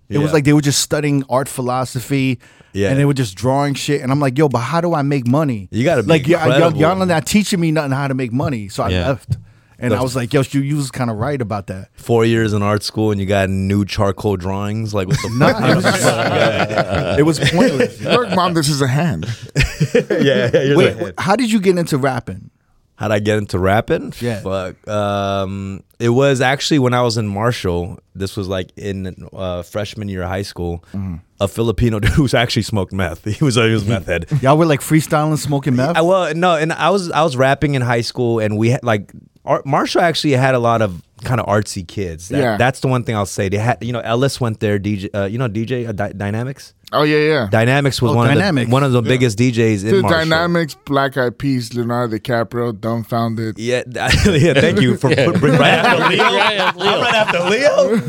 It was like they were just studying art philosophy, Yeah. and they were just drawing shit. And I'm like, yo, but how do I make money? You gotta be like y'all, y'all, y'all are not teaching me nothing how to make money. So I Yeah. left, and I was like, yo, you, you was kind of right about that. four years in art school and you got new charcoal drawings. Like what the Nah, fuck? it was, just- it was pointless. Look, mom, this is a hand. yeah, yeah. You're Wait, like, how did you get into rapping? How'd I get into rapping? Yeah. Fuck. Um, it was actually when I was in Marshall. This was like in uh, freshman year of high school. Mm-hmm. A Filipino dude who's actually smoked meth. He was he was meth head. Y'all were like freestyling, smoking meth. I, well, no, and I was I was rapping in high school, and we had like art, Marshall actually had a lot of kind of artsy kids. That, Yeah. that's the one thing I'll say. They had you know Ellis went there. DJ, uh, you know DJ uh, Dy- Dynamics. Oh yeah, yeah. Dynamics was Oh, one Dynamics. of the one of the biggest DJs in The Marshall. Dynamics, Black Eyed Peas, Leonardo DiCaprio, Dumbfoundead. Yeah, yeah. Thank you for put, bring- right after Leo. Right after Leo. Right after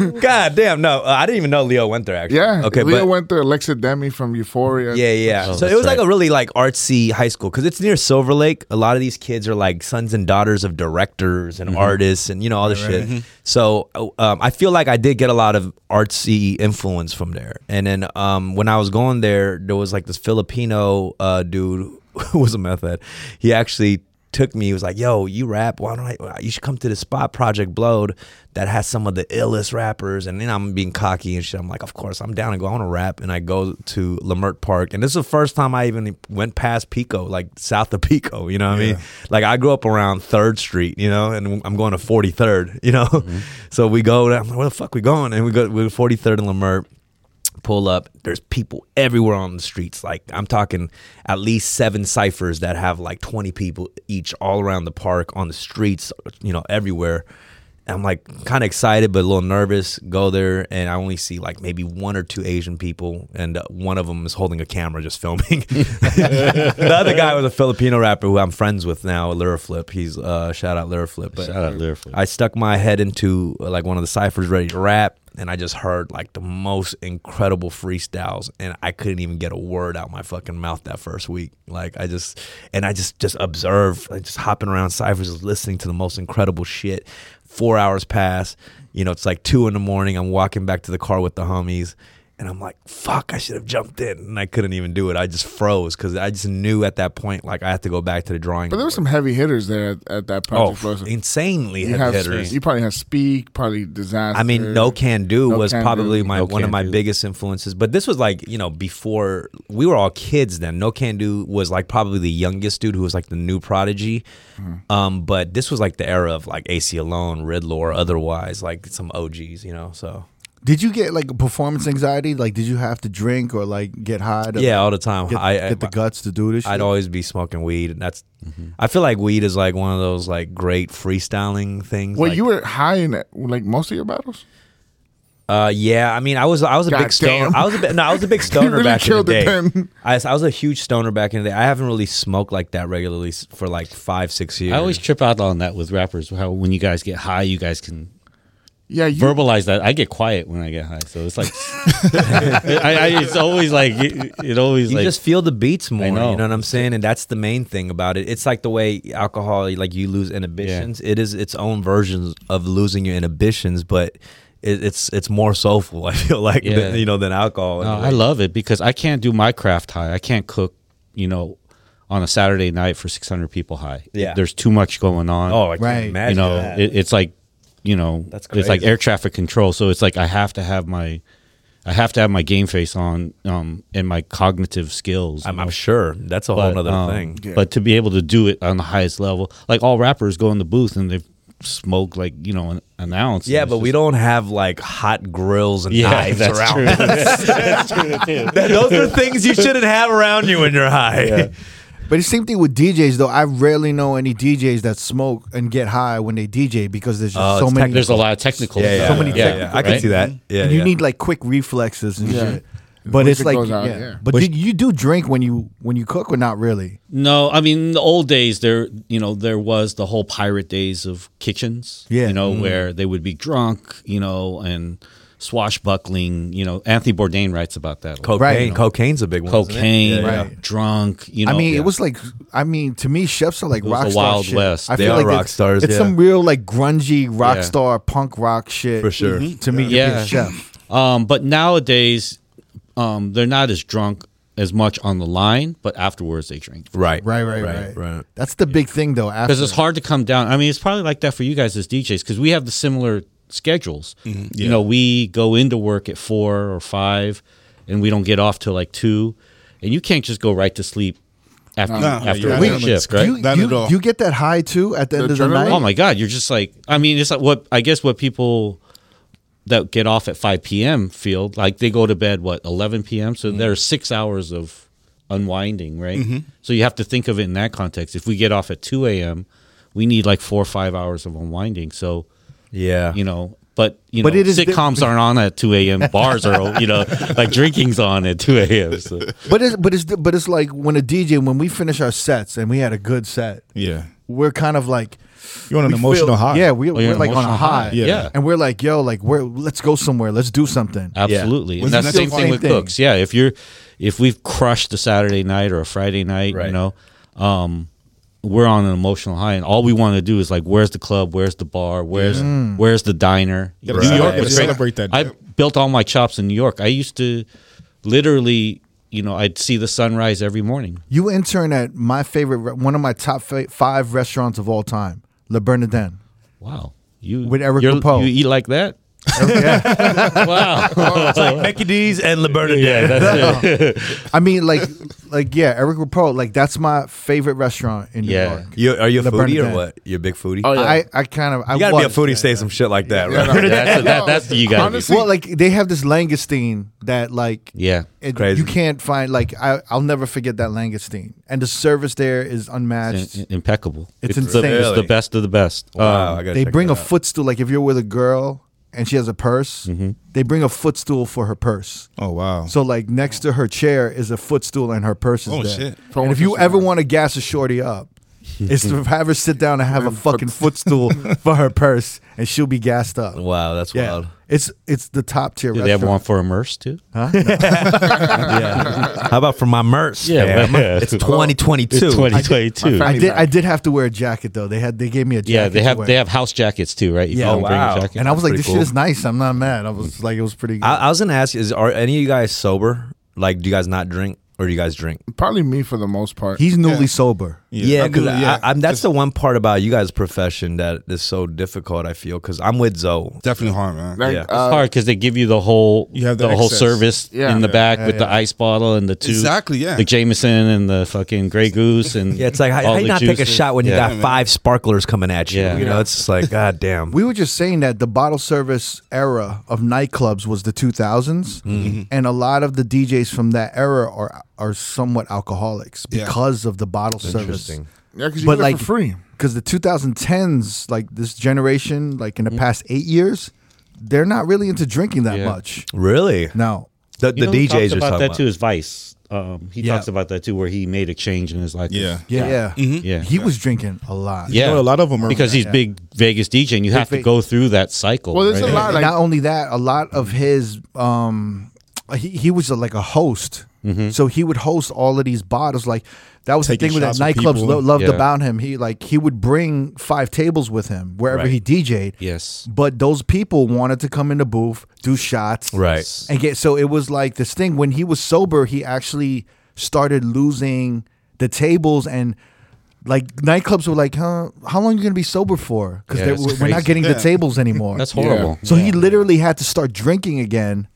Leo. God damn, no, uh, I didn't even know Leo went there. Actually, Yeah. Okay, Leo but went to Alexa Demie from Euphoria. yeah, yeah. Oh, so it that's was like a really like artsy high school because it's near Silver Lake. A lot of these kids are like sons and daughters of directors and artists and you know all this shit. So um, I feel like I did get a lot of artsy influence from there. And then um, when I was going there, there was like this Filipino uh, dude who was a meth head. He actually took me. He was like, "Yo, you rap? Why don't I? You should come to the spot Project Blowed that has some of the illest rappers." And then I'm being cocky and shit. I'm like, "Of course, I'm down to go. I want to rap." And I go to Leimert Park, and this is the first time I even went past Pico, like south of Pico. You know what I mean? Like I grew up around Third Street, you know, and I'm going to 43rd. You know, so we go. I'm like, "Where the fuck we going?" And we go. We're 43rd and Leimert pull up there's people everywhere on the streets. Like i'm talking at least seven ciphers that have like 20 people each all around the park on the streets you know everywhere i'm like kind of excited but a little nervous go there and i only see like maybe one or two asian people and uh, one of them is holding a camera just filming the other guy was a filipino rapper who i'm friends with now Lyra flip he's uh shout out Lyra flip but Shout out Lyrical. I stuck my head into uh, like one of the ciphers ready to rap, and I just heard like the most incredible freestyles, and I couldn't even get a word out my fucking mouth that first week. Like I just and I just just observed, like just hopping around ciphers, just listening to the most incredible shit. Four hours pass, you know, it's like two in the morning. I'm walking back to the car with the homies. And I'm like, fuck, I should have jumped in. And I couldn't even do it. I just froze because I just knew at that point, like, I had to go back to the drawing But there were some heavy hitters there at, at that Oh, Project Blossom. insanely you heavy hitters. you probably have Speak, probably Disaster. I mean, Nocando No was Can probably Do. my No one of my Do. biggest influences. But this was like you know before we were all kids then. Nocando was like probably the youngest dude who was like the new prodigy. Mm-hmm. Um, but this was like the era of like Aceyalone, Riddler, otherwise like some OGs, you know. So Did you get like performance anxiety? Like, did you have to drink or like get high? To, Yeah, all the time. Get, I, get the guts to do this. I'd shit? always be smoking weed, and that's. Mm-hmm. I feel like weed is like one of those like great freestyling things. Well, like- you were high in that, like most of your battles. Uh, yeah. I mean, I was I was a God big stoner. I was a bit no, I was a big stoner really back in the day. then. I, was- I was a huge stoner back in the day. I haven't really smoked like that regularly for like five six years. I always trip out on that with rappers. How when you guys get high, you guys can Yeah, you, verbalize that. I get quiet when I get high, so it's like I, I, it's always like it, it always you like just feel the beats more. know. You know what I'm saying? And that's the main thing about it. It's like the way alcohol, like you lose inhibitions. It is its own version of losing your inhibitions, but it, it's it's more soulful. I feel like Yeah. than, you know than alcohol. No, I love it because I can't do my craft high. I can't cook, you know, on a Saturday night for 600 people high. Yeah. There's too much going on. Oh, I can't Right. imagine. you know, it, it's like, you know, That's it's like air traffic control. So it's like I have to have my, I have to have my game face on, um, and my cognitive skills. I'm. I'm sure that's a whole other um, thing. But to be able to do it on the highest level, like all rappers go in the booth and they smoke like you know an, an ounce. Yeah, but it's we don't have like hot grills and Yeah, knives that's around. true. that's true too. Those are things you shouldn't have around you when you're high. But the same thing with DJs though. I rarely know any DJs that smoke and get high when they DJ because there's just Oh, so it's many. There's a lot of technical. Yeah, yeah, stuff. So many yeah, technical, yeah. I can right? see that. Yeah, and you yeah. need like quick reflexes and Yeah. shit. But Once it's it like, out, yeah. yeah. But Which- did you do drink when you when you cook or not really? No, I mean in the old days there, you know, there was the whole pirate days of kitchens. Yeah. you know, Mm-hmm. where they would be drunk, you know, and swashbuckling. You know, Anthony Bourdain writes about that. cocaine. Right. Cocaine's a big one. cocaine, Yeah, yeah. Right. drunk. You know, I mean, yeah. it was like, I mean, to me, chefs are like was rock the star Wild shit. West. I They feel are like rock it's, stars, It's yeah. some real like grungy rock Yeah. star punk rock shit For sure. To me, Yeah. yeah, chef. Um, but nowadays, um, they're not as drunk as much on the line, but afterwards they drink. Right. Right, right, right, right, right. That's the big thing though. Because it's hard to come down. I mean, it's probably like that for you guys as DJs because we have the similar schedules. Mm-hmm. You know, we go into work at four or five, and we don't get off till like two, and you can't just go right to sleep after No, after yeah, a Wait, late shift, right? you, you, you get that high too at the, The end of the adrenaline? night. Oh my god, you're just like I mean, it's like what I guess what people that get off at 5 p.m. feel like they go to bed what 11 p.m. So there's six hours of unwinding, right? So you have to think of it in that context. If we get off at 2 a.m., we need like four or five hours of unwinding. So Yeah. you know, but you But know, it is sitcoms aren't on at 2 a.m. Bars are you know like drinking's on at 2 a.m. So. But it's but it's but it's like when a DJ when we finish our sets and we had a good set, Yeah. we're kind of like You're on an we emotional feel- high. Yeah, we, Oh, you're we're like on a high. high. Yeah. and we're like, yo, like we're let's go somewhere, let's do something. Absolutely, Was and that's the same the thing same with thing? cooks. Yeah, if you're if we've crushed a Saturday night or a Friday night, Right. you know, um, we're on an emotional high, and all we want to do is like, where's the club? Where's the bar? Where's mm. where's the diner? New know, York great. celebrate that. I built all my chops in New York. I used to literally, you know, I'd see the sunrise every morning. You intern at my favorite, one of my top five restaurants of all time, Le Bernardin. Wow, you With Eric you eat like that? wow, it's like Mickey D's and Le Bernardin. yeah, that's it. I mean, like, like yeah, Eric Ripert, like that's my favorite restaurant in New Yeah. York. You, are you a Le foodie or what? You're a big foodie? Oh, yeah. I, I kind of, I you gotta be a foodie to say some shit like that, right? no. that's, that, that's the you got. Honestly- Well, like they have this langoustine that like yeah. it, Crazy. you can't find. Like I, I'll never forget that langoustine, and the service there is unmatched. I- impeccable. It's the, insane. it's the Really? best of the best. Wow, Um, I gotta they check bring that a out. footstool. Like if you're with a girl and she has a purse, Mm-hmm. they bring a footstool for her purse. oh wow. So like next to her chair is a footstool and her purse is Oh, there. shit. And if you ever want to gas a shorty up, is to have her sit down and have a fucking footstool for her purse, and she'll be gassed up. Wow, that's Yeah, wild. it's it's the top tier. do they have one restaurant. for immerse too? Huh? Yeah. How about for my merch? Yeah, fam? yeah. it's 2022. It's 2022. I did. pack. I did have to wear a jacket though. They had. They gave me a jacket. yeah, they to have wear. they have house jackets too, right? If Yeah. you Oh, bring wow. a jacket. And I was like, pretty this shit is nice. I'm not mad. I was like, it was pretty good. I, I was gonna ask: Is are any of you guys sober? Like, do you guys not drink? Or do you guys drink? Probably me for the most part. He's newly Yeah. sober. Yeah, I'm because good, yeah. I'm that's the one part about you guys' profession that is so difficult. I feel because I'm with Zoe. Definitely hard, man. Like, Yeah. It's uh, hard because they give you the whole You have the the, whole service Yeah. in the Yeah, back yeah, with the ice bottle and the two Exactly, yeah. the Jameson and the fucking Grey Goose and Yeah, it's like how, all how you the not take a shot when you Yeah. got five sparklers coming at you? Yeah. You know, it's just like God damn. We were just saying that the bottle service era of nightclubs was the 2000s, Mm-hmm. and a lot of the DJs from that era are are somewhat alcoholics Yeah. because of the bottle service. Interesting. yeah, because you but get like it for free. because the 2010s, like this generation, like in Mm-hmm. the past eight years, they're not really into drinking that Yeah. much. Really? No, The, You know who DJs talks are about talking that about. too is Vice. Um, he Yeah. talks about that too, where he made a change in his life. Yeah. yeah, yeah, yeah, He was drinking a lot. yeah. know, a lot of 'em are- because he's Yeah. big Vegas DJ, and you have to Ve- go through that cycle. Well, there's right? a lot like not only that, a lot of his um, he he was a, like a host, Mm-hmm. so he would host all of these bottles. Like that was Taking the thing with that nightclubs lo- loved Yeah. about him. He like he would bring five tables with him wherever Right. he DJ'd. Yes. But those people wanted to come in the booth, do shots, Right. and get. So it was like this thing when he was sober. He actually started losing the tables and. Like nightclubs were like, huh? How long are you gonna be sober for? Because Yeah, it's we're not crazy. getting the tables anymore. That's horrible. So he literally had to start drinking again,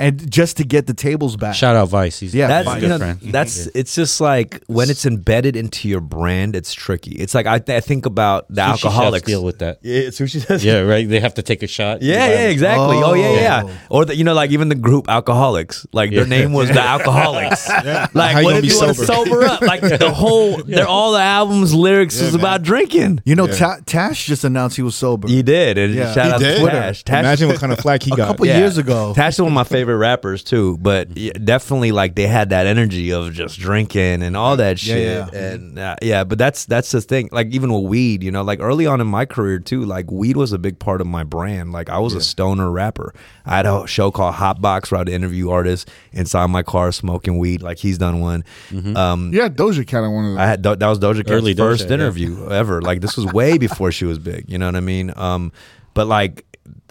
and just to get the tables back. Shout out Vice. He's Yeah, he's That's a you good know, friend. that's it's just like when it's embedded into your brand, it's tricky. It's like I, I think about the Sushi alcoholics. deal with that. Yeah, sushi does. Yeah, right. They have to take a shot. Yeah, yeah, exactly. Oh, yeah, yeah, Oh. yeah. Or the, you know, like even the group Alkaholiks, like their name was the Alkaholiks. Like, How you what gonna if be you want to sober? sober up? Like the whole, they're all the albums lyrics Yeah, is man. about drinking. You know, Yeah. Ta- Tash just announced he was sober He did, and Yeah. shout He out did? to Tash. Tash Imagine what kind of flack he got a couple years ago. Tash is one of my favorite rappers too, but definitely like they had that energy of just drinking and all that shit. yeah. And uh, yeah, but that's that's the thing. Like even with weed, you know, like early on in my career too, like weed was a big part of my brand. Like I was a stoner rapper. I had a show called Hot Box where I'd interview artists inside my car smoking weed. Like he's done one. Um, you had Doja Cat on one of I had that was Doja Cat's Early Doja, first yeah. interview ever. Like this was way before she was big. You know what I mean? Um, but like,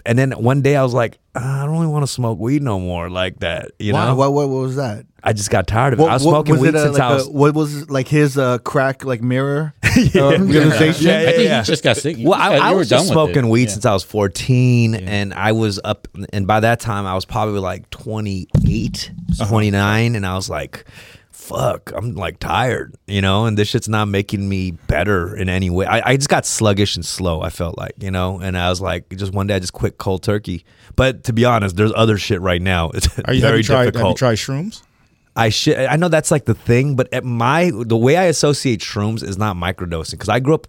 and then one day I was like, "Ah, I don't really want to smoke weed no more like that. You Why- know, what, what, what was that? I just got tired of it. I was smoking was weed it a, since like I was. a- what was like his uh, crack like mirror uh, realization? Yeah, yeah, I think yeah. he just got sick. You well, just I, got- I you were was done just with smoking weed Yeah. since I was 14, and I was up. And by that time, I was probably like 28, Uh-huh. 29, and I was like, "Fuck, I'm like tired," you know. And this shit's not making me better in any way. I, I just got sluggish and slow. I felt like, you know, and I was like, just one day I just quit cold turkey. But to be honest, there's other shit right now. It's Are you, have very you tried? Have you tried shrooms? I should. I know that's like the thing, but at my the way I associate shrooms is not microdosing because I grew up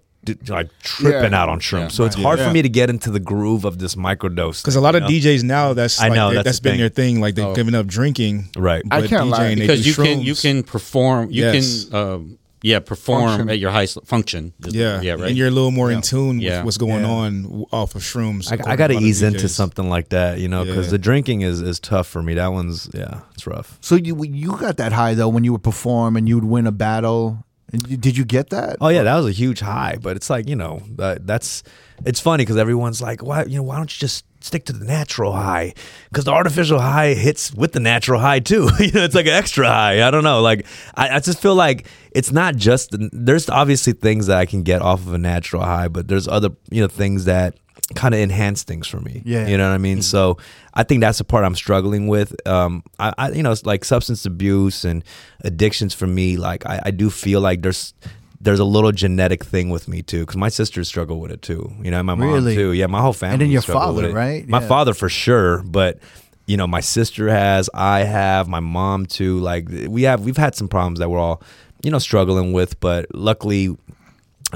like tripping Yeah. out on shrooms, Yeah. so it's hard Yeah. for me to get into the groove of this microdose. Because a lot of know? DJs now, that's I like, know, they- that's that's the been thing. their thing. Like they've Oh. given up drinking, Right. I can't lie. DJing, they because do you can you can perform. You Yes. can um, yeah perform Function. at your highest function. Yeah, yeah, right. And you're a little more in tune Yeah. with what's going Yeah. on off of shrooms. I, I got to a lot of ease into something like that, you know, because the drinking is is tough for me. That one's yeah, it's rough. So you you got that high though when you would perform and you would win a battle. Did you get that? Oh yeah, that was a huge high, but it's like you know that that's it's funny because everyone's like, why you know why don't you just stick to the natural high? Because the artificial high hits with the natural high too. you know, it's like an extra high. I don't know. Like I, I just feel like it's not just there's obviously things that I can get off of a natural high, but there's other you know things that kind of enhance things for me. Yeah. you know what I mean. So I think that's the part I'm struggling with. Um, I, I you know it's like substance abuse and addictions for me. Like I, I do feel like there's there's a little genetic thing with me too, because my sisters struggle with it too. You know, my mom Really? too. Yeah, my whole family. then your father, right? My father for sure, but you know, my sister has, I have, my mom too. Like we have, we've had some problems that we're all, you know, struggling with. But luckily,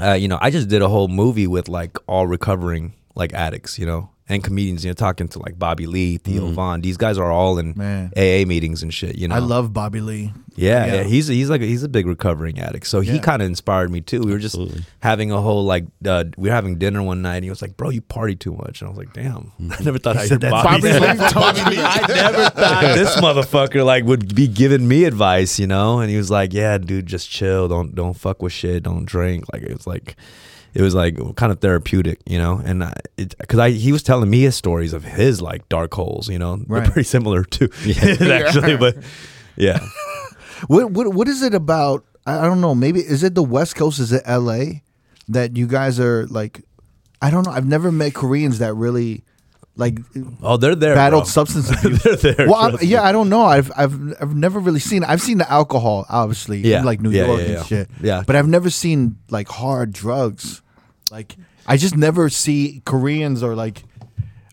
uh, you know, I just did a whole movie with like all recovering like addicts, you know, and comedians. You know, talking to like Bobby Lee, Theo Von. These guys are all in Man. AA meetings and shit. You know, I love Bobby Lee. yeah, Yeah. yeah, he's he's like a, he's a big recovering addict. So he Yeah. kind of inspired me too. We were Absolutely. just having a whole like uh, we were having dinner one night, and he was like, "Bro, you party too much," and I was like, "Damn, I never thought I said that Bobby. Lee told me. I never thought this motherfucker like would be giving me advice, you know. And he was like, "Yeah, dude, just chill. Don't don't fuck with shit. Don't drink." Like it was like, it was like kind of therapeutic, you know. And because I he was telling me his stories of his like dark holes, you know. Right. They're pretty similar to his actually, but yeah. what what what is it about? I I don't know. Maybe is it the West Coast? Is it L.A. that you guys are like? I don't know. I've never met Koreans that really like Oh, they're there. battled bro. substance abuse. they're there. well, I, yeah, I don't know. I've I've I've never really seen. I've seen the alcohol, obviously, Yeah. in like New Yeah, York yeah, and yeah. shit. Yeah. but I've never seen like hard drugs. Like I just never see Koreans or like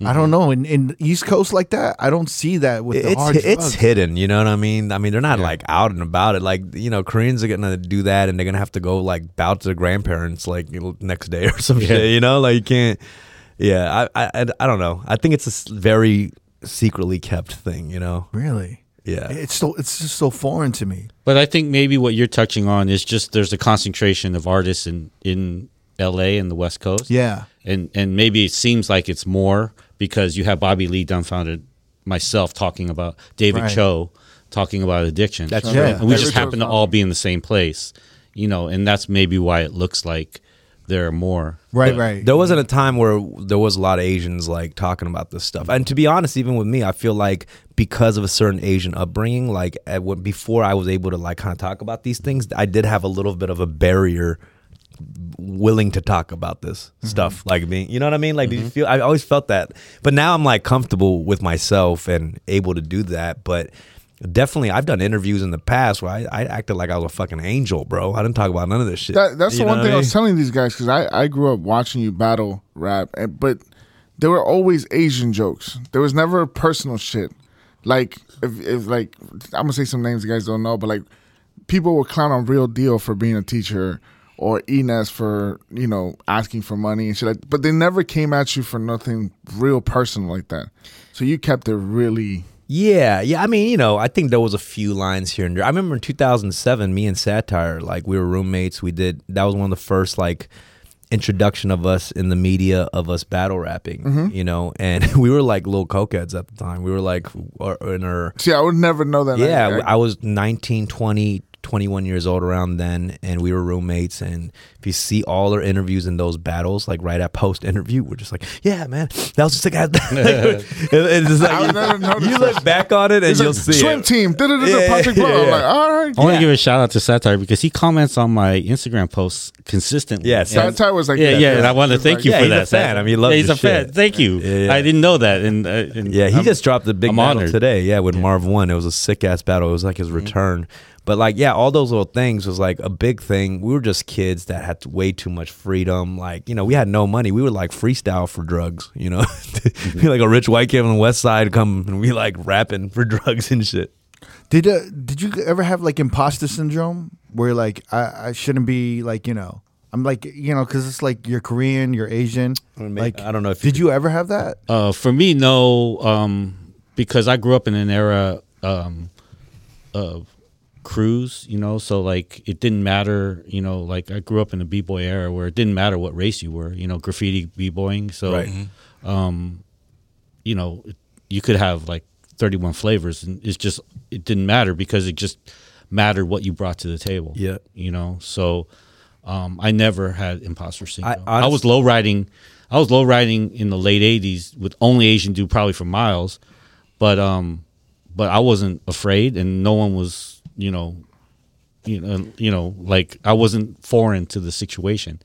I don't mm-hmm. know in, in East Coast like that. I don't see that with the it's hard it's drugs. hidden. You know what I mean? I mean, they're not like out and about it. Like you know, Koreans are gonna do that, and they're gonna have to go like bow to their grandparents like next day or some shit. You know, like you can't. Yeah, I, I I I don't know. I think it's a very secretly kept thing. You know. really. Yeah. It's so it's just so foreign to me. But I think maybe what you're touching on is just there's a concentration of artists in in L.A. and the West Coast. Yeah, and and maybe it seems like it's more because you have Bobby Lee Dumbfoundead myself talking about David Right. Choe talking about addiction. That's true. And we just happen to all be in the same place, you know, and that's maybe why it looks like there are more. right, But- right. There wasn't a time where there was a lot of Asians like talking about this stuff. And to be honest, even with me, I feel like because of a certain Asian upbringing, like at before I was able to like kind of talk about these things, I did have a little bit of a barrier willing to talk about this mm-hmm. stuff like me you know what i mean? Like did you mm-hmm. feel i always felt that but now i'm like comfortable with myself and able to do that but definitely i've done interviews in the past where i, I acted like i was a fucking angel bro. I didn't talk about none of this shit. That, that's You the one thing I, I was telling these guys because I, I grew up watching you battle rap, and, but there were always Asian jokes. There was never personal shit. Like if, if like I'm gonna say some names you guys don't know, but like people would clown on Real Deal for being a teacher or Enes for you know asking for money and shit. Like, but they never came at you for nothing real personal like that. So you kept it really. Yeah, yeah. I mean, you know, I think there was a few lines here and there. I remember in 2007, me and Satire, like we were roommates. We did that was one of the first like introduction of us in the media of us battle rapping. Mm-hmm. You know, and we were like little cokeheads at the time. We were like in our See, I would never know that. yeah. I, I was 19, 20. 21 years old around then and we were roommates and if you see all our interviews in those battles like right at post interview we're just like yeah man that was a sick ass it's just I like, never noticed you look back on it and It's you'll like, see swim it. team. Yeah, yeah. like, all right. I want to give a shout out to Satire because he comments on my Instagram posts consistently. Yeah, And- Satire was like, yeah, yeah, and I want to thank you for that. fan. I mean, love loves he's a fan. Thank you. Yeah, yeah. I didn't know that, and, uh, and Yeah, he I'm- just dropped the big I'm battle honored. today. Yeah, with Marv One, it was a sick ass battle. It was like his return. But like, yeah, all those little things was like a big thing. We were just kids that had way too much freedom. Like, you know, we had no money. We would like freestyle for drugs. You know, be like a rich white kid on the west side come and we like rapping for drugs and shit. Did uh, did you ever have like imposter syndrome where like I, I shouldn't be like you know I'm like you know because it's like you're Korean, you're Asian. mean, like I don't know if you did you ever have that? Uh, for me, no, um, because I grew up in an era um, of crews, you know, so like it didn't matter, you know, like I grew up in the b boy era where it didn't matter what race you were, you know, graffiti b boying. So, Right. um, you know, you could have like 31 flavors, and it's just it didn't matter because it just mattered what you brought to the table. Yeah. you know, so. Um, I never had imposter syndrome. I, honest- was low riding. I was low riding in the late '80s with only Asian dude probably for miles, but um, but I wasn't afraid, and no one was, you know, you know, you know, like I wasn't foreign to the situation.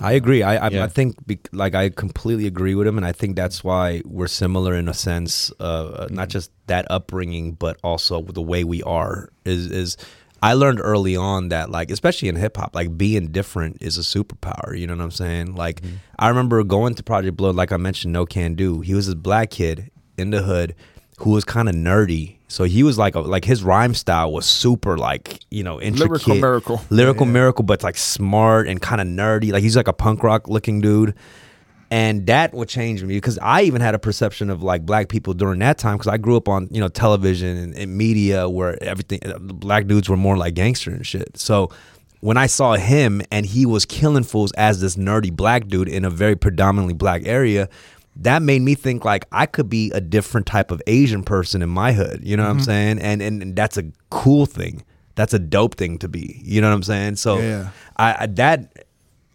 I agree. I I, Yeah. I think be, like I completely agree with him, and I think that's why we're similar in a sense. Uh, not just that upbringing, but also the way we are. Is is I learned early on that like, especially in hip hop, like being different is a superpower. You know what I'm saying? Like I remember going to Project Blood, like I mentioned, Nocando. He was this black kid in the hood who was kind of nerdy. So he was like a, like his rhyme style was super like you know intricate, Lyrical miracle. lyrical miracle, but like smart and kind of nerdy. Like he's like a punk rock looking dude. And that would change me because I even had a perception of like black people during that time because I grew up on you know television and, and media where everything uh, black dudes were more like gangster and shit. So when I saw him and he was killing fools as this nerdy black dude in a very predominantly black area, that made me think like I could be a different type of Asian person in my hood. You know what I'm saying? And, and and that's a cool thing. That's a dope thing to be. You know what I'm saying? So Yeah. I, I that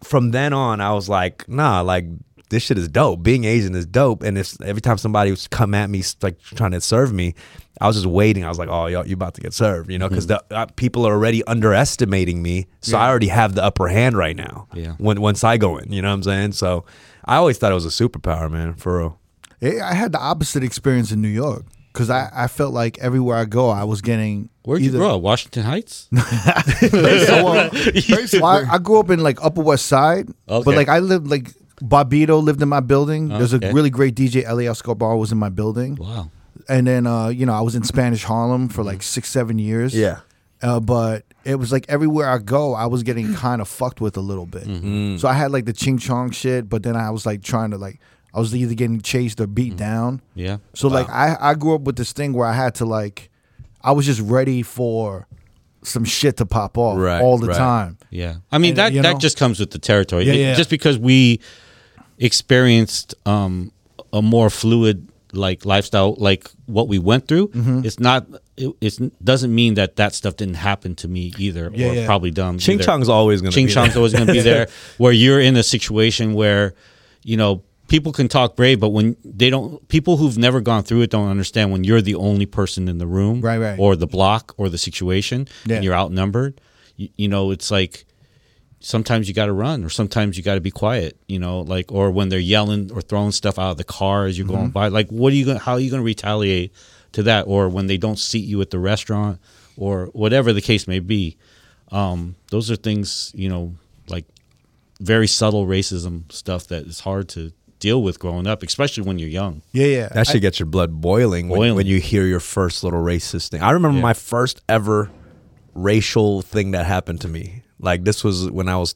from then on I was like, nah, like this shit is dope. Being Asian is dope. And if every time somebody was come at me like trying to serve me, I was just waiting. I was like, oh, yo, you about to get served, you know, because the uh, people are already underestimating me, so I already have the upper hand right now. Yeah. When once I go in, you know what I'm saying? So I always thought it was a superpower, man, for real. Eh, I had the opposite experience in New York because I, I felt like everywhere I go, I was getting. Where'd you either- grow up? Washington Heights? So, uh, well, I, I grew up in like Upper West Side, Okay. but like I lived like Bobbito lived in my building. There's a really great DJ Eli Escobar was in my building, wow. and then uh, you know I was in Spanish Harlem for like six seven years. Yeah. uh, but it was like everywhere I go, I was getting kind of fucked with a little bit. Mm-hmm. So I had like the ching chong shit, but then I was like trying to like I was either getting chased or Mm-hmm. beat down. Yeah. So like I I grew up with this thing where I had to like I was just ready for some shit to pop off Right, all the right. time. Yeah, I mean And, that you know- that just comes with the territory. Yeah, It- yeah. Just because we experienced um, a more fluid like lifestyle, like what we went through, Mm-hmm. it's not. It it's, doesn't mean that that stuff didn't happen to me either, Yeah, or yeah. probably done. Ching either. Chong's always gonna Ching be Chong's there. always going to be there. Where you're in a situation where, you know, people can talk brave, but when they don't, people who've never gone through it don't understand when you're the only person in the room, Right, right. or the block, or the situation, Yeah. and you're outnumbered. You, you know, it's like sometimes you got to run, or sometimes you got to be quiet. You know, like or when they're yelling or throwing stuff out of the car as you're Mm-hmm. going by. Like, what are you going? How are you going to retaliate to that? Or when they don't seat you at the restaurant, or whatever the case may be. Um, those are things you know, like very subtle racism stuff that is hard to deal with growing up, especially when you're young. Yeah, yeah. That should get your blood boiling, When, when you hear your first little racist thing. I remember Yeah. my first ever racial thing that happened to me. Like this was when I was,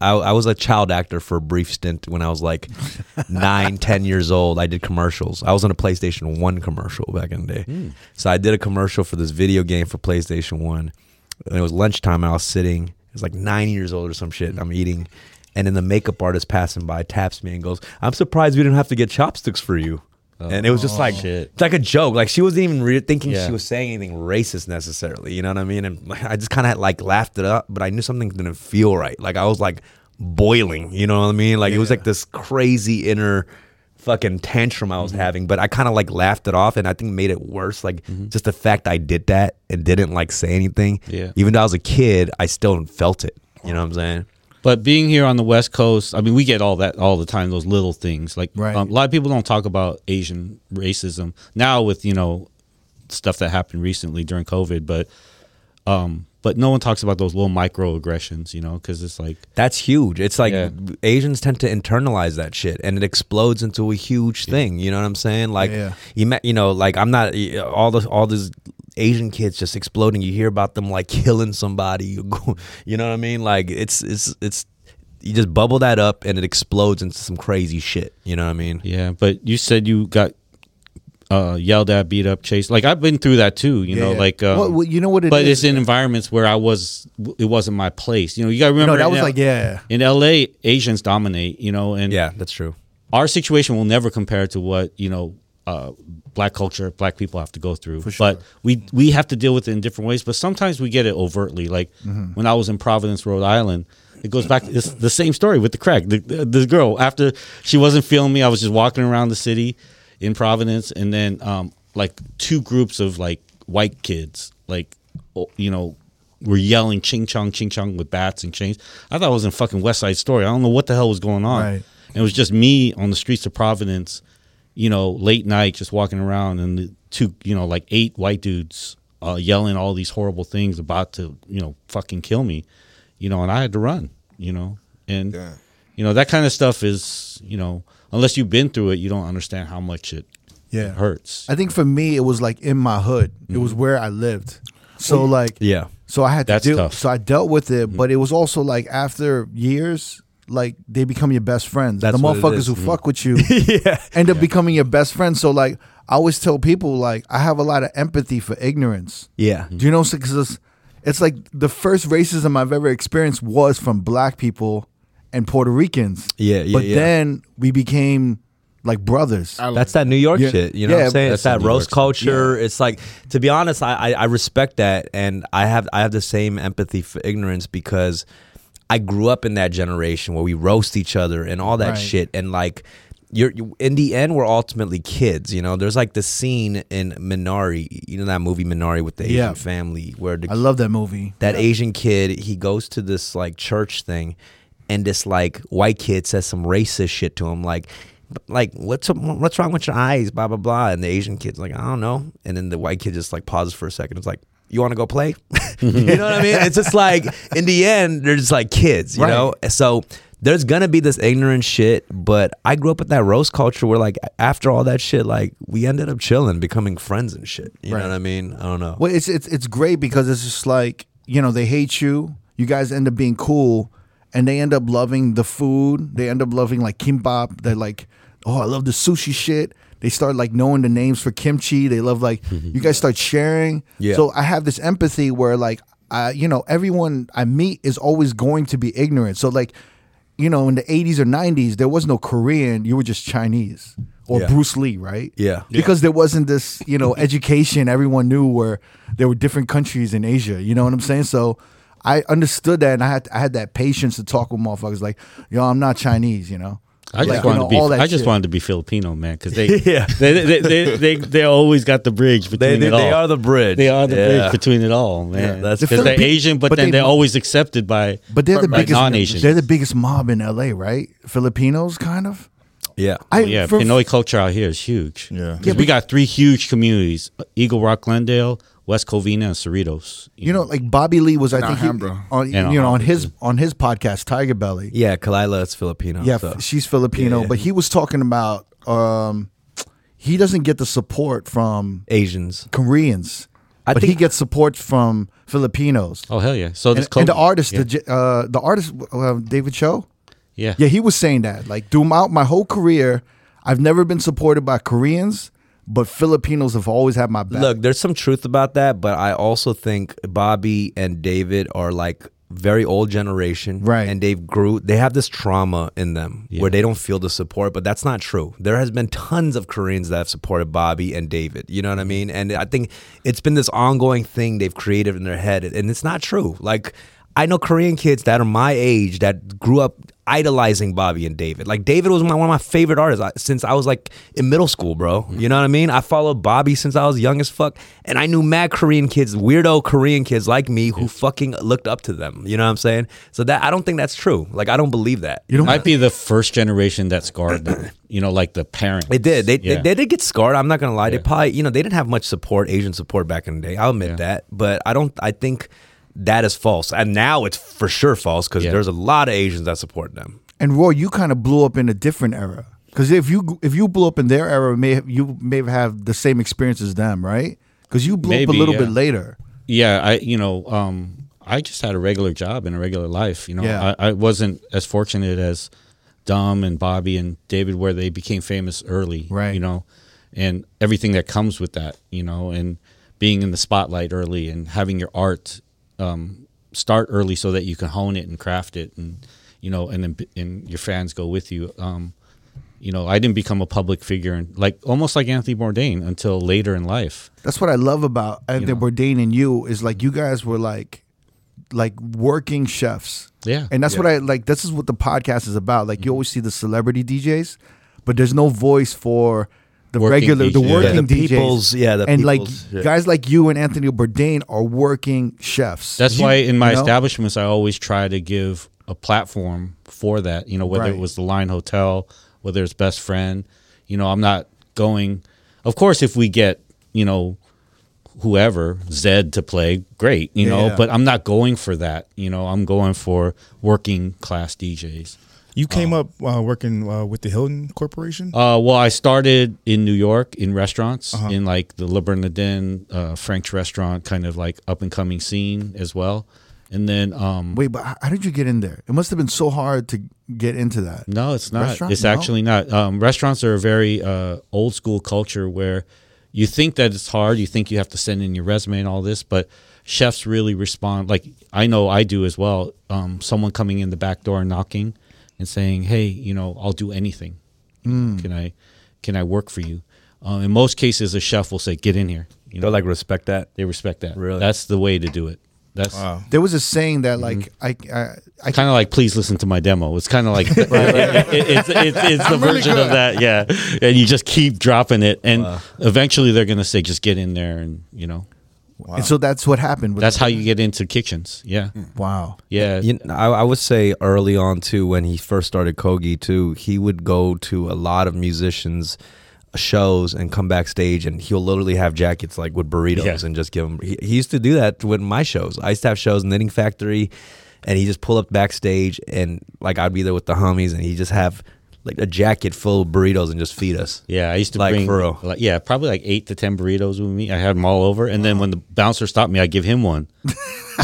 I, I was a child actor for a brief stint when I was like nine, ten years old. I did commercials. I was on a PlayStation One commercial back in the day. Hmm. So I did a commercial for this video game for PlayStation One. And it was lunchtime. And I was sitting. It was like nine years old or some shit. I'm eating. And then the makeup artist passing by taps me and goes, "I'm surprised we didn't have to get chopsticks for you." And it was just like shit. it's like a joke. Like she wasn't even re- thinking Yeah. she was saying anything racist necessarily. You know what I mean? And like, I just kind of like laughed it up, but I knew something didn't feel right. Like I was like boiling. You know what I mean? Like it was like this crazy inner fucking tantrum I was Mm-hmm. having, but I kind of like laughed it off, and I think made it worse. Like just the fact I did that and didn't like say anything. Yeah. Even though I was a kid, I still felt it. You know what I'm saying? But being here on the West Coast, I mean, we get all that all the time. Those little things, like Right. um, a lot of people don't talk about Asian racism now with you know stuff that happened recently during COVID, but um, but no one talks about those little microaggressions, you know, because it's like That's huge. It's like Yeah. Asians tend to internalize that shit, and it explodes into a huge thing. You know what I'm saying? Like, Yeah. you met, you know, like I'm not all the all these Asian kids just exploding. You hear about them like killing somebody. You know what I mean? Like it's it's it's you just bubble that up, and it explodes into some crazy shit. You know what I mean? yeah. But you said you got uh, yelled at, beat up, chased. Like I've been through that too, you Yeah, know, yeah. like um, Well, well, you know what it but is? it's in environments where I was, it wasn't my place. You know, you got to remember no, that was L- like yeah. in LA, Asians dominate. You know, and Yeah, that's true. our situation will never compare to what you know uh, black culture black people have to go through For sure. but we we have to deal with it in different ways but sometimes we get it overtly like Mm-hmm. when i was in providence rhode island it goes back it's the same story with the crack the, the, the girl after she wasn't feeling me i was just walking around the city in providence and then um, like two groups of like white kids like you know were yelling ching chong ching chong with bats and chains. I thought it was in fucking west side story. I don't know what the hell was going on. Right. and it was just me on the streets of Providence, you know, late night, just walking around, and the two, you know, like eight white dudes uh, yelling all these horrible things about to, you know, fucking kill me, you know, and I had to run, you know, and you know that kind of stuff is, you know, unless you've been through it, you don't understand how much it, Yeah. it hurts. I think for me, it was like in my hood. It mm-hmm. was where I lived. So like, Yeah. so I had to That's deal. tough. So I dealt with it, mm-hmm. but it was also like after years, like they become your best friends. That's the what it motherfuckers is. who mm-hmm. fuck with you yeah. end up becoming your best friends. So like, I always tell people like I have a lot of empathy for ignorance. Yeah. Do you know? Because it's, it's like the first racism I've ever experienced was from black people and Puerto Ricans. Yeah, yeah, But yeah. then we became like brothers. That's that New York Yeah. shit. You know what I'm saying? It's that New roast York culture. It's like to be honest, I, I I respect that, and I have I have the same empathy for ignorance because I grew up in that generation where we roast each other and all that Right. shit, and like. You're you, in the end, we're ultimately kids. You know, there's like the scene in Minari. You know that movie Minari with the Asian Yeah. family, where the I love that movie. that Asian kid, he goes to this like church thing, and this like white kid says some racist shit to him, like, like what's what's wrong with your eyes, blah blah blah, and the Asian kid's like, I don't know, and then the white kid just like pauses for a second, it's like. You want to go play? you know what I mean? It's just like in the end, they're just like kids, you Right. know. So there's gonna be this ignorant shit, but I grew up with that roast culture where like after all that shit, like we ended up chilling, becoming friends and shit. You Right. know what I mean? I don't know. Well, it's it's it's great because it's just like you know they hate you. You guys end up being cool, and they end up loving the food. They end up loving like kimbap. They're like, oh, I love the sushi shit. They start like knowing the names for kimchi. They love like mm-hmm. you guys start sharing. Yeah. So I have this empathy where like I you know everyone I meet is always going to be ignorant. So like you know in the 80s or 90s there was no Korean. You were just Chinese or Yeah. Bruce Lee, right? Yeah. because there wasn't this you know education everyone knew where there were different countries in asia you know what i'm saying so i understood that and i had i had that patience to talk with motherfuckers like yo i'm not chinese you know I just Like, you wanted know, to be. all that I just shit. wanted to be Filipino, man, because they, Yeah. they, they, they, they, they always got the bridge between they, it all. they are the bridge. They are the Yeah. bridge between it all, man. that's because they're Asian, but, but then they- they, are always accepted by. but they're the by biggest non-Asians. they're the biggest mob in la right filipinos kind of Yeah. I, yeah, for- Pinoy culture out here is huge. Yeah. 'Cause Yeah, we but- got three huge communities: Eagle Rock, Glendale, West Covina, and Cerritos. you know like bobby lee was i think he, on And you know on his too. on his podcast TigerBelly Yeah, Khalyla is Filipino. yeah so. she's filipino Yeah, yeah. but he was talking about um he doesn't get the support from Asians. koreans I but he gets support from filipinos Oh hell yeah! So and, this and the artist, yeah. the uh, the artist, uh, David Choe. yeah, Yeah, he was saying that. Like throughout my whole career, I've never been supported by Koreans, but Filipinos have always had my back. Look, there's some truth about that, but I also think Bobby and David are like very old generation, Right. And they've grew. They have this trauma in them where they don't feel the support, but that's not true. There has been tons of Koreans that have supported Bobby and David. You know what I mm-hmm. mean? And I think it's been this ongoing thing they've created in their head, and it's not true. Like I know Korean kids that are my age that grew up idolizing Bobby and David. Like David was my, one of my favorite artists I- since I was like in middle school, bro. You know what I mean? I followed Bobby since I was young as fuck, and I knew mad Korean kids, weirdo Korean kids like me who fucking looked up to them. You know what I'm saying? So that I don't think that's true. Like I don't believe that. you might be the first generation that scarred them. You know, like the parents. They did. They, Yeah. they, they did get scarred. I'm not gonna lie. They Yeah. probably, you know, they didn't have much support, Asian support back in the day. I'll admit Yeah. that, but I don't. I think that is false, and now it's for sure false because Yeah. there's a lot of Asians that support them. and Roy, you kind of blew up in a different era. Because if you if you blew up in their era, may you may have the same experience as them, right? Because you blew up a little yeah. bit later. yeah i you know um i just had a regular job and a regular life you know Yeah. I, I wasn't as fortunate as dom and bobby and david where they became famous early Right. you know and everything that comes with that you know and being in the spotlight early and having your art um, start early so that you can hone it and craft it and you know and then and your fans go with you um you know i didn't become a public figure and like almost like anthony bourdain until later in life That's what I love about Anthony know. Bourdain and you is like you guys were like like working chefs. Yeah. And that's Yeah. what I like this is what the podcast is about. Like you always see the celebrity DJs, but there's no voice for the Working regular the DJs. working Yeah, the DJs. people's- yeah, the and like yeah. guys like you and Anthony Bourdain are working chefs. That's You- why in my you know? establishments I always try to give a platform for that. You know, whether Right. it was the Line Hotel, whether it's Best Friend. You know, I'm not going. Of course, if we get you know whoever Zedd to play, great. You know, Yeah. but I'm not going for that. You know, I'm going for working class DJs. You came up uh, working uh, with the Hilton Corporation. Uh, well, I started in New York in restaurants, Uh-huh. in like the Le Bernardin uh, French restaurant, kind of like up and coming scene as well. And then, um, Wait, but how how did you get in there? It must have been so hard to get into that. no, it's not. Restaurant? It's No? actually not. Um, restaurants are a very uh, old school culture where you think that it's hard. You think you have to send in your resume and all this, but chefs really respond. Like I know I do as well. Um, someone coming in the back door and knocking and saying, "Hey, you know, I'll do anything. Mm. Can I, can I work for you?" Um, in most cases, a chef will say, "Get in here." You They like respect that. They respect that. Really? That's the way to do it. That's Wow. There was a saying that like I I, I kind of like please listen to my demo. It's kind of like it- it's it's, it's the really version of that, yeah. And you just keep dropping it, and eventually they're gonna say, just get in there, and you know, and so that's what happened. With that's how you get into kitchens. Yeah, hmm. wow. yeah. You know, I, I would say early on too, when he first started Kogi too, he would go to a lot of musicians shows and come backstage and he'll literally have jackets like with burritos Yeah. and just give them. He, he used to do that with my shows. I used to have shows in the Knitting Factory, and he just pull up backstage and like I'd be there with the homies and he just have like a jacket full of burritos and just feed us. Yeah, I used to Like, bring for real. like yeah, probably like eight to ten burritos with me. I had them all over, and then when the bouncer stopped me, I give him one,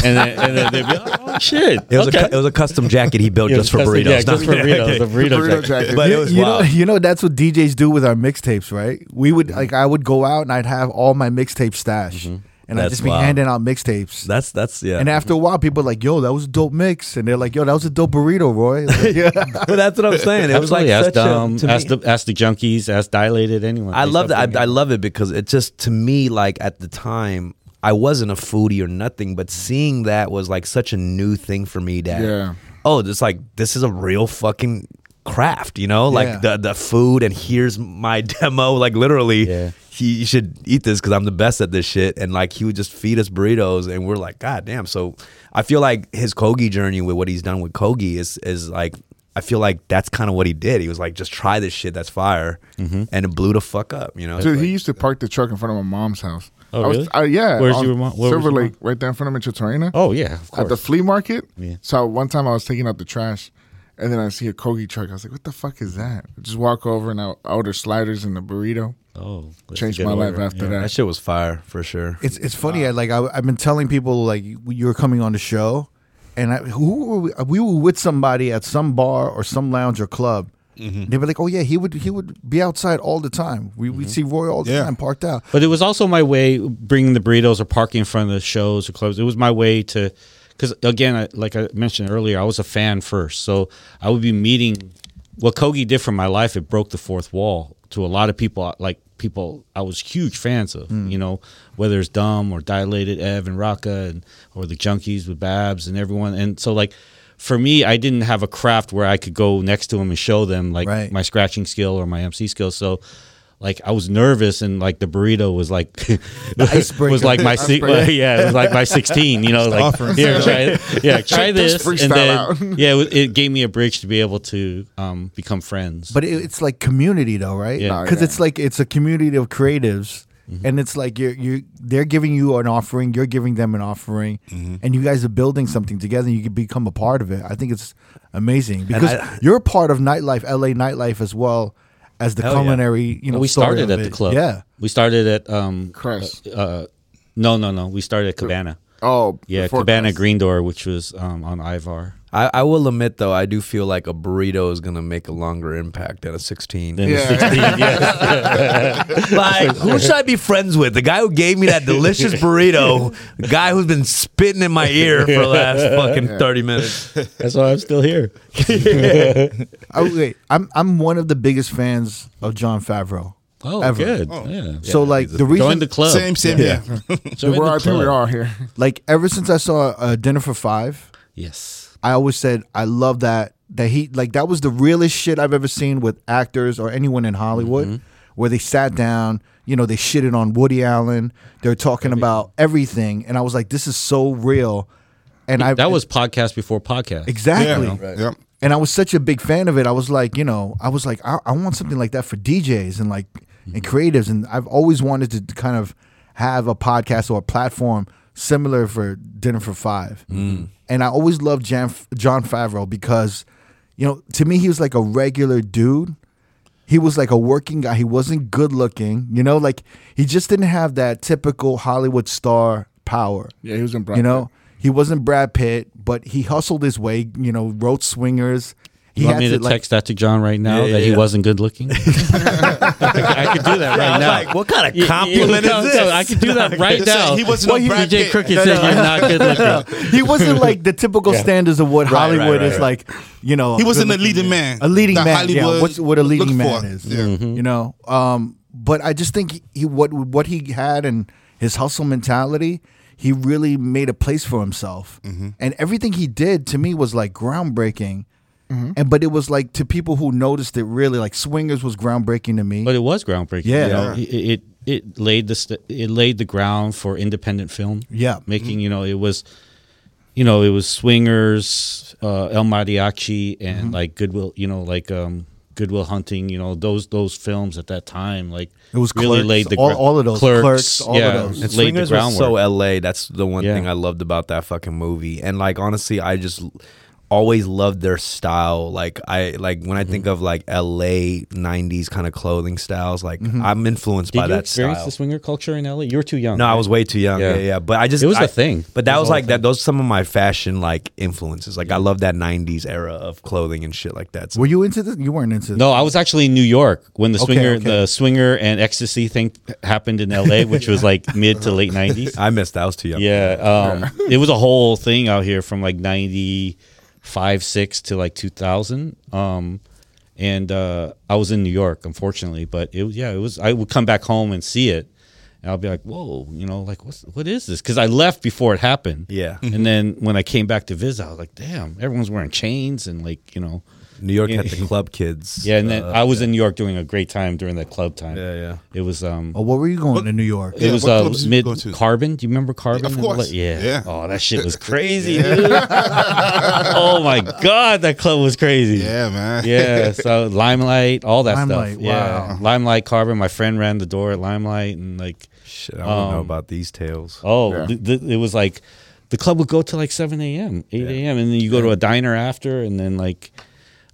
and then, and then they'd be like, "Oh shit!" It was okay. a it was a custom jacket he built just for custom- burritos. Yeah, just for No, burritos. The burrito, Burrito jacket. jacket. But it was you know, wild. you know that's what DJs do with our mixtapes, right? We would like I would go out and I'd have all my mixtape stash, mm-hmm. And I'd That's just be wild. handing out mixtapes. That's that's yeah. and after a while, people are like, "Yo, that was a dope mix," and they're like, "Yo, that was a dope burrito, Roy." Like, yeah. but that's what I'm saying. It was like Absolutely. ask such a, um, to ask me- the ask the junkies, ask dilated anyone. I They love start that. I, I bringing- love it because it just to me like at the time I wasn't a foodie or nothing, but seeing that was like such a new thing for me. That Yeah. oh, it's like this is a real fucking craft, you know, like Yeah. the the food and here's my demo, like literally. Yeah. He, you should eat this because I'm the best at this shit, and like he would just feed us burritos, and we're like, God damn! So I feel like his Kogi journey with what he's done with Kogi is is like I feel like that's kind of what he did. He was like, just try this shit that's fire, Mm-hmm. and it blew the fuck up, you know. Dude, Like- he used to park the truck in front of my mom's house. Oh, I was, really? uh, yeah. Where's your mom- where Silver your Lake, mom? right there in front of Micheltorena. Oh yeah, of at the flea market. Yeah. So one time I was taking out the trash, and then I see a Kogi truck. I was like, "What the fuck is that?" I just walk over and I I order sliders and a burrito. Oh, Changed a good my life order. after Yeah. that. That shit was fire for sure. It's it's funny. I, like I, I've been telling people like you you were coming on the show, and I, who were we, we were with somebody at some bar or some lounge or club. Mm-hmm. They were like, "Oh yeah, he would he would be outside all the time. We we mm-hmm. see Roy all the Yeah. time parked out." But it was also my way bringing the burritos or parking in front of the shows or clubs. It was my way to, because again, I, like I mentioned earlier, I was a fan first, so I would be meeting. What Kogi did for my life, it broke the fourth wall to a lot of people. Like people, I was huge fans of. Hmm. You know, whether it's Dumb or Dilated Ev and Raka, and or the Junkies with Babs and everyone. And so like. For me, I didn't have a craft where I could go next to them and show them like Right. my scratching skill or my MC skill. So like I was nervous and like the burrito was like was like my si- Icebreaker. yeah it was like my 16 you know like offering. here try yeah try Just this and then out. yeah it, it gave me a bridge to be able to um, become friends But it, it's like community though, right? Yeah. Oh, Because yeah. it's like it's a community of creatives, Mm-hmm. and it's like you're you they're giving you an offering, you're giving them an offering, Mm-hmm. and you guys are building something together. and You can become a part of it. I think it's amazing because I- you're a part of nightlife, LA nightlife, as well as the Hell yeah. culinary. You know, we story started of at the it. club Yeah, we started at um Crest. uh, no no no we started at Cabana Oh, yeah before Cabana Crest. Green Door which was um, on Ivar I, I will admit though, I do feel like a burrito is gonna make a longer impact than a sixteen. then Yeah. the 16 yeah like, who should I be friends with? The guy who gave me that delicious burrito, the guy who's been spitting in my ear for the last fucking thirty minutes. that's why I'm still here I, wait, I'm I'm one of the biggest fans of Jon Favreau. oh Ever. good yeah So like the reason join the club Same, same. Yeah. So We're, the I we are here. like ever since I saw uh, Dinner for Five, yes I always said I love that that he like that was the realest shit I've ever seen with actors or anyone in Hollywood Mm-hmm. where they sat down, you know, they shitted on Woody Allen, they're talking about everything and I was like this is so real. And I that was podcast before podcast exactly. Yeah. Yep. And I was such a big fan of it. I was like, you know, I was like, I, I want something like that for DJs and like and creatives. And I've always wanted to kind of have a podcast or a platform similar for Dinner for Five. Mm. And I always loved Jan, Jon Favreau because, you know, to me he was like a regular dude. He was like a working guy. He wasn't good looking, you know, like he just didn't have that typical Hollywood star power. Yeah, he was in Brad You know, he wasn't Brad Pitt, but he hustled his way. You know, wrote swingers. He You want me to like, text that to Jon right now Yeah, yeah, that he yeah. wasn't good looking? I, could, I could do that right I was now. like, what kind of Yeah, compliment yeah, is this? no, I could do that right now. he wasn't no Brad DJ Pitt. Crooked No, said no. you're not good looking. he wasn't like the typical standards of what Hollywood right, is right. like. You know, He wasn't a leading man. A leading that man. Yeah, what's what a leading man for. is. Yeah. Mm-hmm. You know, um, but I just think he what what he had and his hustle mentality. he really made a place for himself, Mm-hmm. and everything he did to me was like groundbreaking. Mm-hmm. And but it was like to people who noticed it really like Swingers was groundbreaking to me. But it was groundbreaking. Yeah. you know, it, it it laid the st- it laid the ground for independent film. Yeah. making you know it was, you know, it was Swingers, uh, El Mariachi, and Mm-hmm. like Goodwill. You know, like um, Good Will Hunting. You know, those those films at that time, like It was really Clerks, laid the all- all of those, Clerks, all of yeah, those. it And laid the Swingers was groundwork. so LA. That's the one Yeah. thing I loved about that fucking movie. And like honestly, I just l- always loved their style. Like I like when I think Mm-hmm. of like LA '90s kind of clothing styles. Like I'm influenced Did by you that experience style. the swinger culture in LA? You were too young. No, I right? was way too young. Yeah, Yeah. yeah. But I just It was I- a thing. But that was was, like that. Those are some of my fashion like influences. Like I love that '90s era of clothing and shit like that. So Were you into this? You weren't into this. No, I was actually in New York when the Okay, swinger okay. the swinger and ecstasy thing happened in LA, which was like mid to late nineties. I missed. that. I was too young. Yeah, um, it was a whole thing out here from like ninety five six to like two thousand. Um, and uh, I was in New York, unfortunately, but it was yeah, it was. I would come back home and see it, and I'll be like, whoa, you know, like what's what is this? Because I left before it happened. Yeah. and then when I came back to visit, I was like, damn, everyone's wearing chains and like you know. New York had the club kids. Yeah, and then uh, I was in New York doing a great time during that club time. Yeah, yeah. It was um Oh, what were you going to New York? it Yeah, was what uh, clubs did you mid go to? Carbon. Do you remember Carbon? Of in course. LA? Yeah. Yeah. Oh, that shit was crazy, dude. oh my god, that club was crazy. Yeah, man. Yeah, so Limelight, all that Limelight, stuff. Yeah, wow. Limelight, Carbon. My friend ran the door at Limelight, and like, Shit, I don't know Um, about these tales. oh, Yeah. th- th- it was like the club would go to like seven a.m., eight a.m., and then you go to a diner after, and then like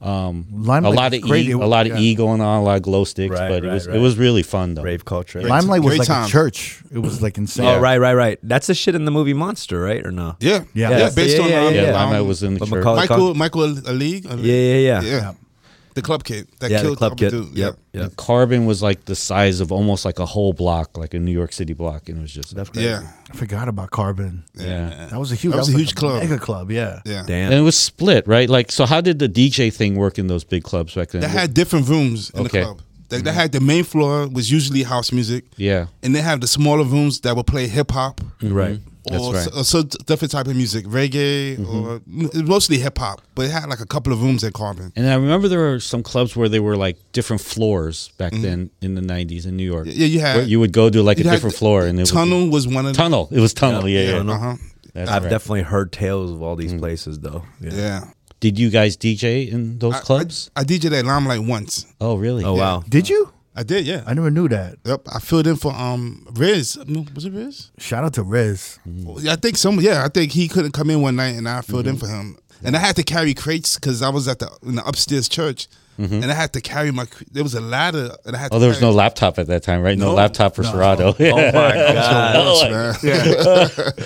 Limelight a lot was of crazy. e, a lot of Yeah. e going on, a lot of glow sticks, Right, but it was right. it was really fun though. Rave culture. Limelight was Great like time. a church. It was like insane. Oh, right, right, right. That's the shit in the movie Monster, right? Or no? Yeah. Yeah. Yeah. Yeah, based yeah, on yeah, um, Yeah, yeah. Limelight um, was in the What church. McCall- Michael Michael Alig. Yeah, yeah, yeah. Yeah. The club kid that Yeah, the killed club kid. Dude. Yep, yep. Carbon was like the size of almost like a whole block, like a New York City block, and it was just That's crazy. Yeah. I forgot about Carbon. yeah. That was a huge. That was a like huge club. Mega club. Yeah. Yeah. Damn. And it was split, right? Like, so how did the DJ thing work in those big clubs back then? They had different rooms in Okay. the club. They, they mm-hmm. had the main floor was usually house music, yeah, and they have the smaller rooms that would play hip hop Right. That's or right. so, so different type of music, reggae mm-hmm. or it was mostly hip hop. But it had like a couple of rooms in Carbon. and I remember there were some clubs where they were like different floors back mm-hmm. then in the '90s in New York. Yeah, you had Where you would go to like a different floor, and it Tunnel was one of be, the tunnel. It was tunnel. Yeah, yeah. Uh huh. I've right. definitely heard tales of all these mm-hmm. places, though. Yeah. Yeah. Did you guys DJ in those I- clubs? I, I DJed at Limelight once. oh, really? Oh wow. Did you? I did, yeah. I never knew that. Yep, I filled in for um Riz. Was it Riz? Shout out to Riz. Yeah, I think some. Yeah, I think he couldn't come in one night, and I filled in for him. And I had to carry crates because I was at the in the upstairs church, and I had to carry my. There was a ladder, and I had. Oh, to there was no carry- laptop at that time, right? No, No. laptop for Serato. Oh my god. man.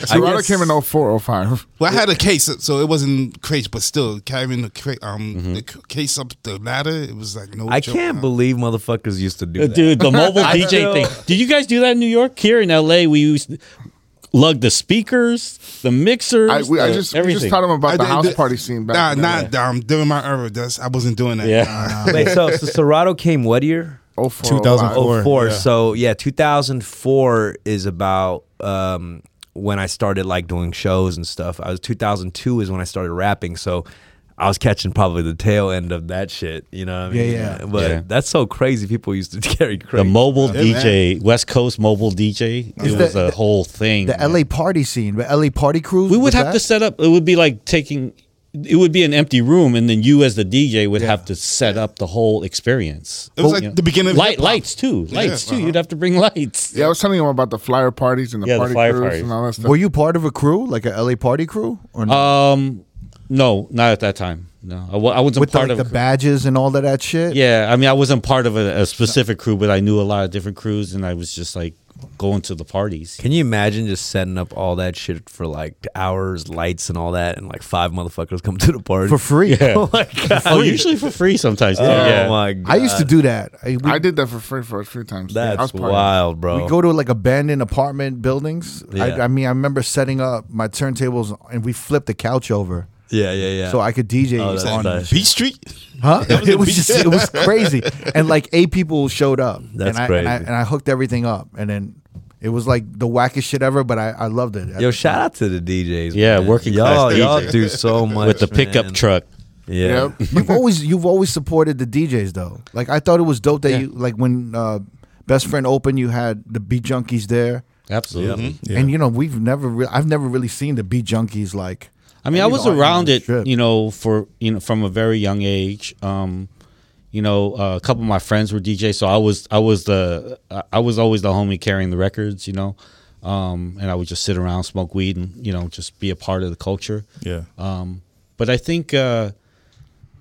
Serato guess- came in 04, 05. Well, I had a case, so it wasn't crates, but still carrying the crate, um, Mm-hmm. the case up the ladder. It was like no. I joke, can't man. believe motherfuckers used to do that. Dude, the mobile DJ thing. Did you guys do that in New York? Here in LA, we used to lug the speakers, the mixers, I, we, I the- just we everything. just taught him about I the did- house did- party scene back. Nah, in the not day. um, during my era. That's, I wasn't doing that. yeah. Wait, so, so Serato came what year? 04, 2004. 05. Oh, four. yeah. So yeah, 2004 is about um, when I started like doing shows and stuff. I was 2002 is when I started rapping. So I was catching probably the tail end of that shit. You know what I Yeah, mean? yeah. But Yeah. that's so crazy. People used to carry The mobile Yeah, DJ, West Coast mobile DJ, it Is was the- a whole thing. The man. LA party scene, the LA party cruise. we would have that? to set up. It would be like taking. It would be an empty room, and then you, as the DJ, would have to set up the whole experience. It was You like know? the beginning of Light lights too. Lights too. uh-huh. You'd have to bring lights. Yeah, I was telling him about the flyer parties and the Yeah, the party flyer crews parties. and all that stuff. Were you part of a crew, like a LA party crew, or no? Um, no, not at that time. No, I, I wasn't with the, part like, of the badges and all of that shit? Yeah, I mean, I wasn't part of a, a specific crew, but I knew a lot of different crews, and I was just like going to the parties. Can you imagine just setting up all that shit for like hours, lights, and all that, and like five motherfuckers come to the party for free. Oh my oh, god! Oh, usually for free sometimes. Too. Oh yeah. my god! I used to do that. I, we, I did that for free for a few times. I was That's part of it. wild, bro. we go to like abandoned apartment buildings. Yeah. I, I mean, I remember setting up my turntables and we flipped the couch over yeah, yeah, yeah. so I could DJ Oh, that's on nice. Beach Street. Huh? was it a was beat. just it was crazy, and like eight people showed up. That's and I, crazy. And I, and I hooked everything up, and then It was like the wackest shit ever, but I, I loved it. Yo, shout out to the DJs. Yeah, man. working y'all, class y'all DJs. do so much with the pickup man. truck. Yeah. Yep. you've always you've always supported the DJs though. Like I thought it was dope that Yeah. you like when uh, Best Friend opened, you had the Beat Junkies there, Absolutely. Yeah. and you know we've never re- I've never really seen the Beat Junkies like. I mean, I You was around it, you know, for you know, from a very young age. Um, you know, uh, a couple of my friends were DJs, so I was, I was the, I was always the homie carrying the records, you know, um, and I would just sit around, smoke weed, and you know, just be a part of the culture. Yeah. Um, but I think uh,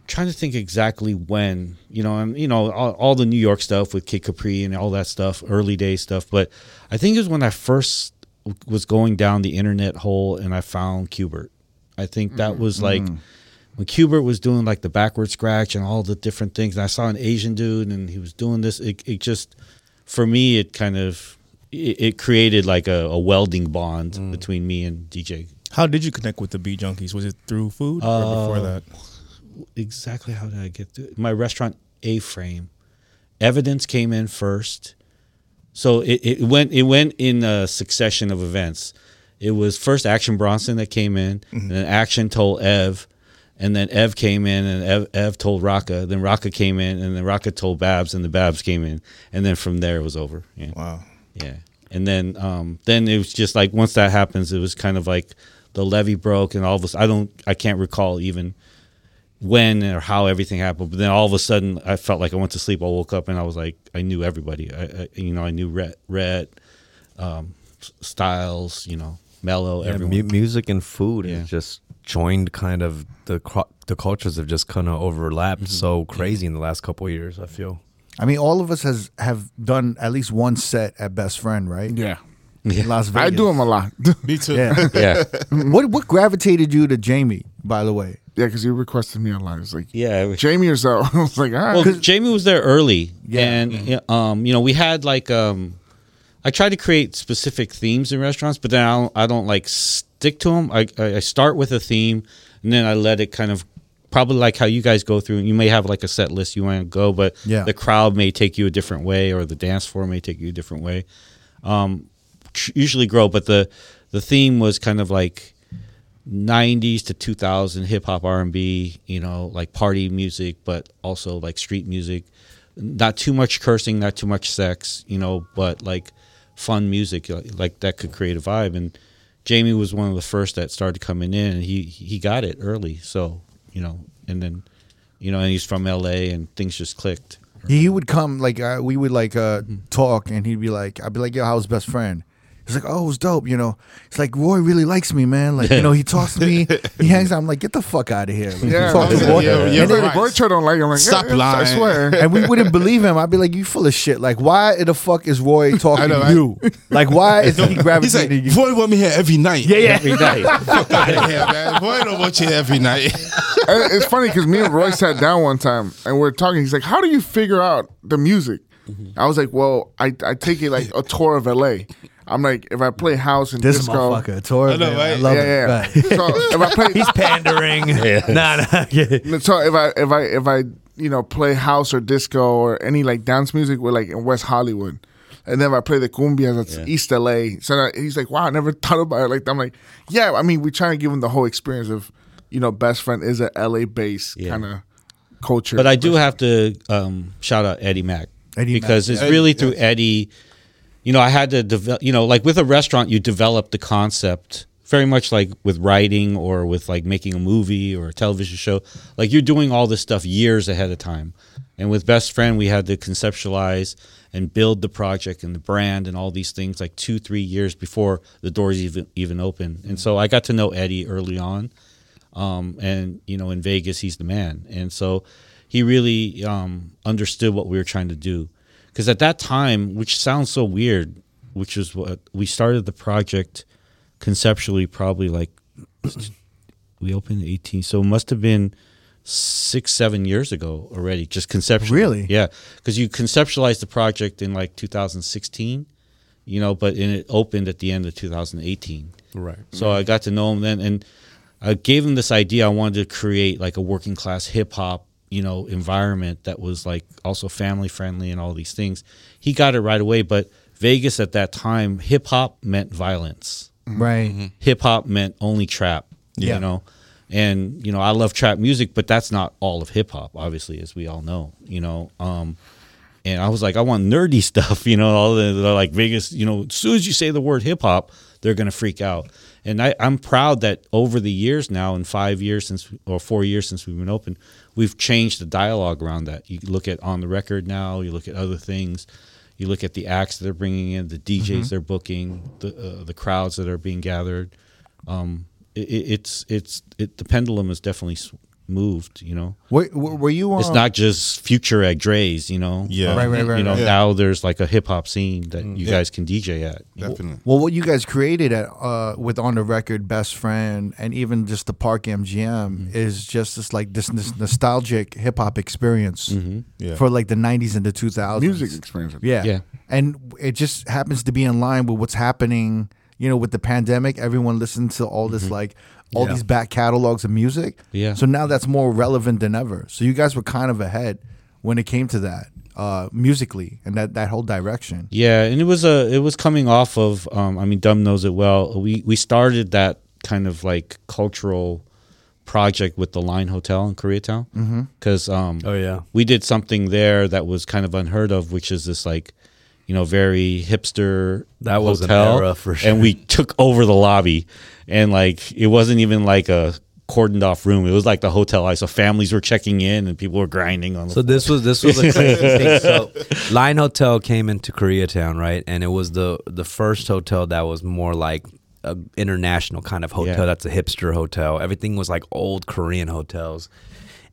trying to think exactly when, you know, and you know, all, all the New York stuff with Kid Capri and all that stuff, early day stuff. But I think it was when I first was going down the internet hole and I found Qbert. I think that mm. was like mm. when Qbert was doing like the backward scratch and all the different things. And I saw an Asian dude and he was doing this. It, it just, for me, it kind of, it, it created like a, a welding bond mm. between me and DJ How did you connect with the Beat Junkies? Was it through food or Uh, before that? exactly how did I get to my restaurant A frame? Evidence came in first, so it, it went it went in a succession of events. It was first Action Bronson that came in, and then Action told Ev, and then Ev came in, and Ev, Ev told Raka. Then Raka came in, and then Raka told Babs, and the Babs came in, and then from there it was over. Yeah. Wow. Yeah. And then um then it was just like once that happens, it was kind of like the levee broke and all of a I don't I can't recall even when or how everything happened. But then all of a sudden I felt like I went to sleep. I woke up and I was like I knew everybody. I, I you know, I knew Rhett, Rhett um Styles, you know, Mello, Yeah, everyone. mu- music and food Yeah. has just joined kind of the cro- the cultures have just kind of overlapped Mm-hmm. so crazy in the last couple of years. I feel. I mean, all of us has have done at least one set at Best Friend, right? Yeah. In Las Vegas. I do them a lot. Me too. Yeah. yeah. what what gravitated you to Jamie? By the way, yeah, because you requested me a lot. It's like Yeah. it was- Jamie or so. I was like, all right. Well, Jamie was there early, Yeah. and yeah, um, you know, we had like um, I try to create specific themes in restaurants, but then I don't, I don't like stick to them. I I start with a theme, and then I let it kind of probably like how you guys go through. You may have like a set list you want to go, but Yeah. the crowd may take you a different way, or the dance floor may take you a different way. Um, usually grow, but the the theme was kind of like 90s to 2000 hip hop R&B, you know, like party music, but also like street music. Not too much cursing, not too much sex, you know, but like fun music like, like that could create a vibe and Jamie was one of the first that started coming in and he he got it early. So, you know, and then you know, and he's from LA and things just clicked. he would come like uh, we would like uh, talk, and he'd be like, "I'd be like, yo, how's best friend?" He's like, "Oh, it was dope." You know, it's like Roy really likes me, man. Like, you know, he talks to me, he hangs out. I'm like, "Get the fuck out of here!" Like, yeah, talk to yeah, Roy. yeah, And yeah. then- Roy Roy don't like. it. I'm like, Stop yeah, I swear. and we wouldn't believe him. I'd be like, "You full of shit! Like, why the fuck is Roy talking know, to right? you? Like, why is he gravitating to you?" Boy, want me here every night. Yeah, yeah. Every night. yeah, man. Boy, don't want you here every night. And it's funny because me and Roy sat down one time and we're talking. He's like, "How do you figure out the music?" Mm-hmm. I was like, "Well, I, I take it like a tour of LA. I'm like, if I play house and This disco, motherfucker, Tori, I know, man, I love yeah, it. yeah. Right. So if I play, He's pandering. Nah, nah. yeah. so if I if I if I you know play house or disco or any like dance music, we're like in West Hollywood. And then if I play the cumbia, that's Yeah. East LA. So that- he's like, "Wow, I never thought about it like that." I'm like, "Yeah, I mean, we try and give him the whole experience of, you know, best friend is a LA based Yeah. kind of culture." But I do have to um, shout out Eddie Mack Eddie because Mack, it's yeah. really through Eddie. You know, I had to develop. You know, like with a restaurant, you develop the concept very much like with writing or with like making a movie or a television show. Like you're doing all this stuff years ahead of time. And with Best Friend, we had to conceptualize and build the project and the brand and all these things like two, three years before the doors even even open. And so I got to know Eddie early on um, and you know in Vegas he's the man, and so he really um, understood what we were trying to do. Because at that time, which sounds so weird, which is what we started the project conceptually, probably like we opened eighteen, so it must have been six, seven years ago already, just conceptually. Really? Yeah, because you conceptualized the project in like 2016, you know, but and it opened at the end of 2018. Right. So I got to know him then, and I gave him this idea. I wanted to create like a working class hip hop, you know, environment that was like also family friendly and all these things. He got it right away, but Vegas at that time, hip hop meant violence. Right. Hip hop meant only trap. Yeah. You know, and you know I love trap music, but that's not all of hip hop, obviously, as we all know. You know, um, and I was like, I want nerdy stuff. You know, all the they're like Vegas. You know, as soon as you say the word hip hop, they're gonna freak out. And I, I'm proud that over the years now, in five years since or four years since we've been open, we've changed the dialogue around that. You look at on the record now. You look at other things. You look at the acts that they're bringing in, the DJs they're booking, the uh, the crowds that are being gathered. Um, it, it- it's it's it, the pendulum has definitely moved. You know, Were, were were you on? it's um, not just future at Drai's. You know, Yeah. Right, right, right, You know, right. Yeah. now there's like a hip hop scene that mm. you Yeah. guys can DJ at. Definitely. Well, what you guys created at uh, with on the record, best friend, and even just the Park MGM mm-hmm. is just this like this, this nostalgic hip hop experience mm-hmm. Yeah. for like the '90s and the 2000s. Music experience. yeah, Yeah. and it just happens to be in line with what's happening. You know, with the pandemic, everyone listens to all this mm-hmm. like all Yeah. these back catalogs of music. Yeah. So now that's more relevant than ever. So you guys were kind of ahead when it came to that uh, musically and that that whole direction. Yeah, and it was a it was coming off of um, I mean Dumb knows it well. We we started that kind of like cultural project with the Line Hotel in Koreatown because um, Oh yeah. we did something there that was kind of unheard of, which is this like you know very hipster That was an era for sure. and we took over the lobby, and like it wasn't even like a cordoned off room. It was like the hotel. I so, families were checking in and people were grinding on the. So this was this was a crazy thing. So Line Hotel came into Koreatown, right? And it was the the first hotel that was more like a international kind of hotel. Yeah. That's a hipster hotel. Everything was like old Korean hotels.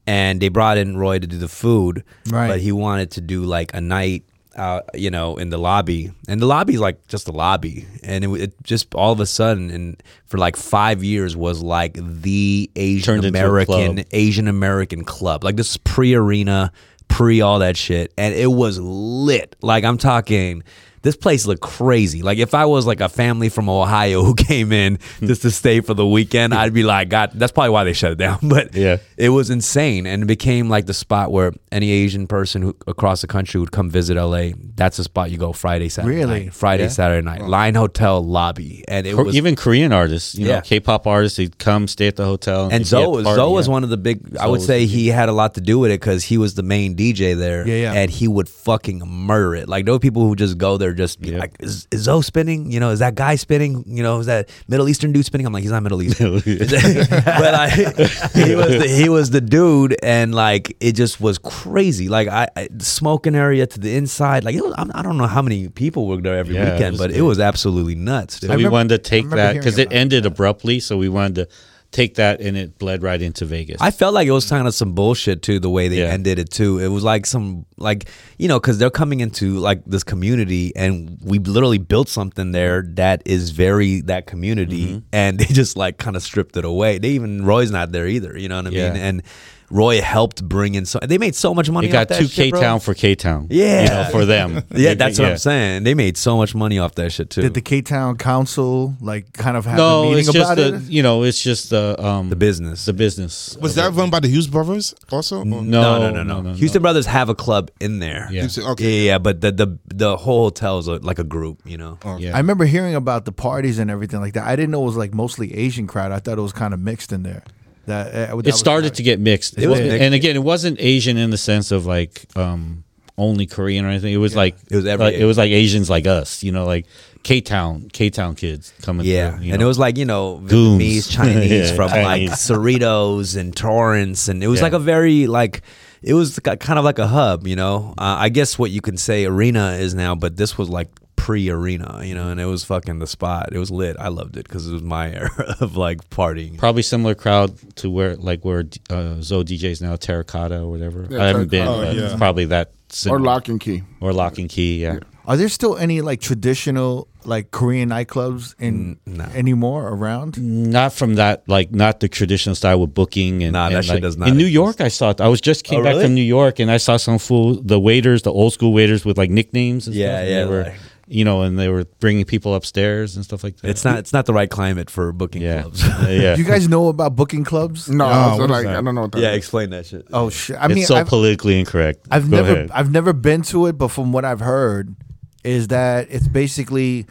And they brought in Roy to do the food, Right. but he wanted to do like a night uh, you know, in the lobby, and the lobby's like just a lobby, and it, it just all of a sudden, and for like five years, was like the Asian American club. Asian American club. Like this is pre arena, pre all that shit. And it was lit. Like I'm talking this place looked crazy. Like if I was like a family from Ohio who came in just to stay for the weekend, I'd be like, God, that's probably why they shut it down. But Yeah. it was insane, and it became like the spot where any Asian person who across the country would come visit LA. That's the spot you go Friday, Saturday, Really? night. Friday, Yeah. Saturday night, Line Hotel lobby, and it Or was even Korean artists, you Yeah. know, K-pop artists, they'd come stay at the hotel, And Zoe, Zoe party, was one of the big. I would say he had a lot to do with it because he was the main DJ there. Yeah, yeah. And he would fucking murder it. Like there were people who just go there, just Yeah. like, is, "Is Zoe spinning? You know, is that guy spinning? You know, is that Middle Eastern dude spinning?" I'm like, he's not Middle Eastern, but I, he was the, he was the dude, and like it just was crazy. Like I, I smoking area to the inside, like it was, I'm- don't know how many people were there every Yeah, it weekend, was but it was absolutely nuts. Dude. So we remember- wanted to take that because it about ended abruptly. So we wanted to take that, and it bled right into Vegas. I felt like it was kind of some bullshit too, the way they Yeah. ended it too. It was like some like you know because they're coming into like this community, and we literally built something there that is very that community, Mm-hmm. and they just like kind of stripped it away. They even Roy's not there either. You know what I Yeah. mean? And Roy helped bring in so they made so much money. It got off that two K Town for K Town. Yeah. you know, for them. Yeah, that's what yeah. I'm saying. They made so much money off that shit too. Did the K Town Council like kind of have a No, meeting it's just about the it? you know, it's just the um the business. the business. Was that run by the Hughes brothers also? Or- no, no, no, no, no, Houston Brothers have a club in there. Yeah. Houston- Yeah, okay. yeah, but the the the whole hotel is a, like a group, you know. Yeah. I remember hearing about the parties and everything like that. I didn't know it was like mostly Asian crowd. I thought it was kind of mixed in there. That, uh, that it started to get mixed. It was and again, it wasn't Asian in the sense of like um only Korean or anything. It was like It was like, it was like Asians like us, you know, like K Town, K Town kids coming. Yeah, through, you and it was like you know Goons. Vietnamese, Chinese Yeah, from like Cerritos and Torrance, and it was Yeah. like a very like it was kind of like a hub, you know. Uh, I guess what you can say arena is now, but this was like pre-arena, you know, and it was fucking the spot. It was lit. I loved it because it was my era of like partying. probably similar crowd to where like where uh, Zoe DJs now, Terracotta or whatever. Yeah, I haven't been, Terracotta. but Oh, it's yeah. probably that Or lock and key. or lock and key. Yeah. Are there still any like traditional like Korean nightclubs in no. anymore around? Not from that, like not the traditional style with booking and Nah, that shit like, does not In New exist. York, I saw it. I was just came Oh, back really? from New York and I saw some fool, the waiters, the old school waiters with like nicknames. And Yeah, stuff, and yeah, They were, like- you know, and they were bringing people upstairs and stuff like that. It's not. It's not the right climate for booking yeah, clubs. yeah. Do you guys know about booking clubs? No, No, I was what is like. I don't know what that yeah, is. explain that shit. Oh shit! I it's mean, so I've, politically incorrect. I've Go never ahead. I've never been to it, but from what I've heard, is that it's basically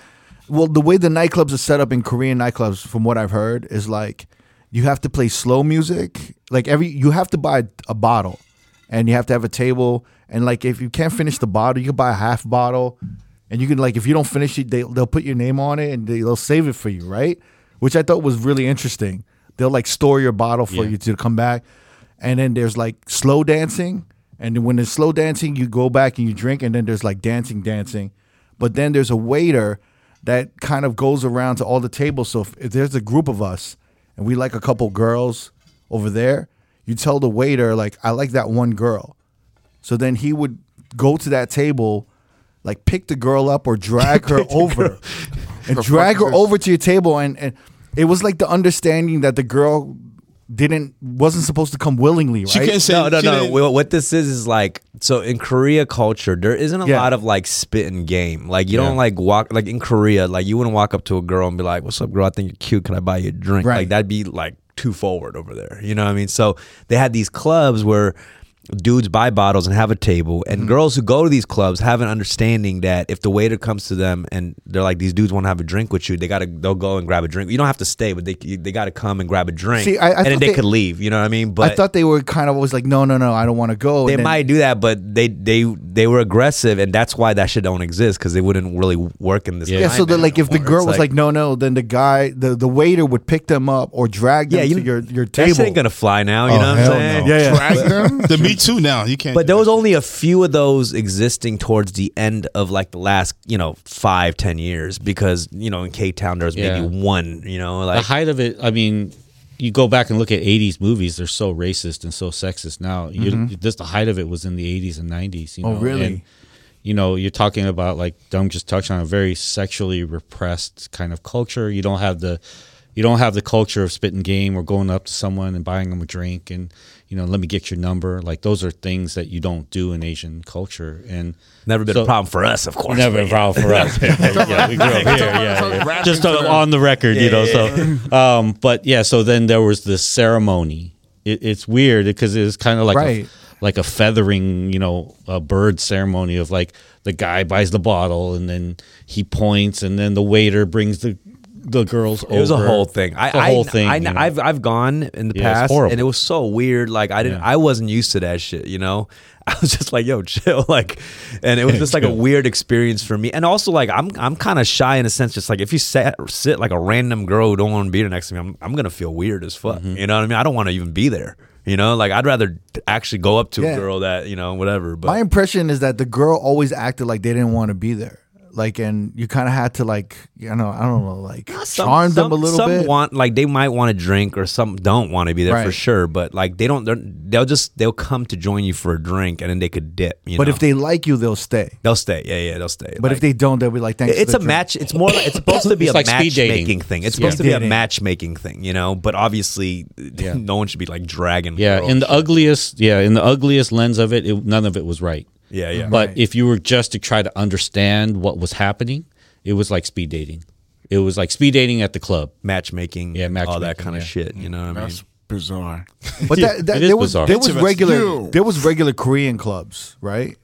well the way the nightclubs are set up in Korean nightclubs from what I've heard is like you have to play slow music like every you have to buy a bottle and you have to have a table and like if you can't finish the bottle you can buy a half bottle and you can like if you don't finish it they, they'll put your name on it and they, they'll save it for you right? Which I thought was really interesting. They'll like store your bottle for Yeah. you to come back. And then there's like slow dancing. And then when there's slow dancing you go back and you drink and then there's like dancing dancing. But then there's a waiter that kind of goes around to all the tables. So if, if there's a group of us and we like a couple girls over there you tell the waiter like i like that one girl. So then he would go to that table like pick the girl up or drag her over and The drag her over to your table and, and it was like the understanding that the girl didn't wasn't supposed to come willingly right She can't say no, no no didn't. Well, What this is is like so in Korea culture, there isn't a Yeah. lot of like spit and game. Like you Yeah. don't like walk like in Korea, like you wouldn't walk up to a girl and be like, "What's up, girl? I think you're cute. Can I buy you a drink?" Right. Like that'd be like too forward over there. You know what I mean? So they had these clubs where dudes buy bottles and have a table and Mm-hmm. girls who go to these clubs have an understanding that if the waiter comes to them and they're like these dudes want to have a drink with you they gotta they'll go and grab a drink you don't have to stay but they they gotta come and grab a drink See, I- I and then they, they- could leave you know what i mean but i thought they were kind of always like no no no i don't want to go they And then- might do that, but they they they were aggressive, and that's why that shit don't exist because they wouldn't really work in this. Yeah. yeah so then climate like if the girl was like, no no then the guy the, the waiter would pick them up or drag them yeah, you to your your that table shit ain't gonna fly now. You Oh, know what I'm saying? no. Yeah, yeah. Drag them. the Me Too now. You can't. But there was only a few of those existing towards the end of like the last, you know, five, ten years because, you know, in K Town there was Yeah. maybe one, you know, like the height of it i mean you go back and look at 80s movies they're so racist and so sexist now you, just the height of it was in the 80s and 90s you know Mm-hmm. Oh, really? and, you know you're talking about like Dom just touched on a very sexually repressed kind of culture you don't have the you don't have the culture of spitting game or going up to someone and buying them a drink and you know let me get your number like those are things that you don't do in asian culture and never been so- a problem for us, of course. Never a problem for us. yeah, we grew up here. Yeah, yeah. just on, on the record, you know. So, um, but yeah, so then there was this ceremony. It, it's weird because it was kind of like Right. a, like a feathering, you know, a bird ceremony of like the guy buys the bottle and then he points and then the waiter brings the the girls over. It was a whole thing. I, It's a I, whole thing. I, you know. I've I've gone in the Yeah, past, horrible. and it was so weird. Like I didn't, Yeah. I wasn't used to that shit. You know, I was just like, "Yo, chill," like, and it was just like a weird experience for me. And also, like, I'm I'm kind of shy in a sense. Just like if you sat, sit like a random girl who don't want to be there next to me, I'm I'm gonna feel weird as fuck. Mm-hmm. You know what I mean? I don't want to even be there. You know, like I'd rather actually go up to Yeah. a girl that you know whatever. But my impression is that the girl always acted like they didn't want to be there like and you kind of had to like you know i don't know like Some- charm them a little some bit want like they might want to drink or some don't want to be there for sure but like they don't they're- they'll just they'll come to join you for a drink and then they could dip you but know? if they like you they'll stay they'll stay yeah yeah they'll stay but if they don't they'll be like thanks it's for a drink." match it's more like, it's supposed to be a like matchmaking thing it's Yeah. supposed to be a matchmaking thing you know but obviously no one should be like dragging yeah. girls. In the ugliest, yeah, in the ugliest lens of it, it none of it was right. Yeah yeah But Right. if you were just to try to understand what was happening, it was like speed dating. It was like speed dating at the club. matchmaking Yeah, all that matchmaking, kind of shit you mm. know what I mean That's bizarre. but that, that It is there was bizarre. there was regular there was regular korean clubs right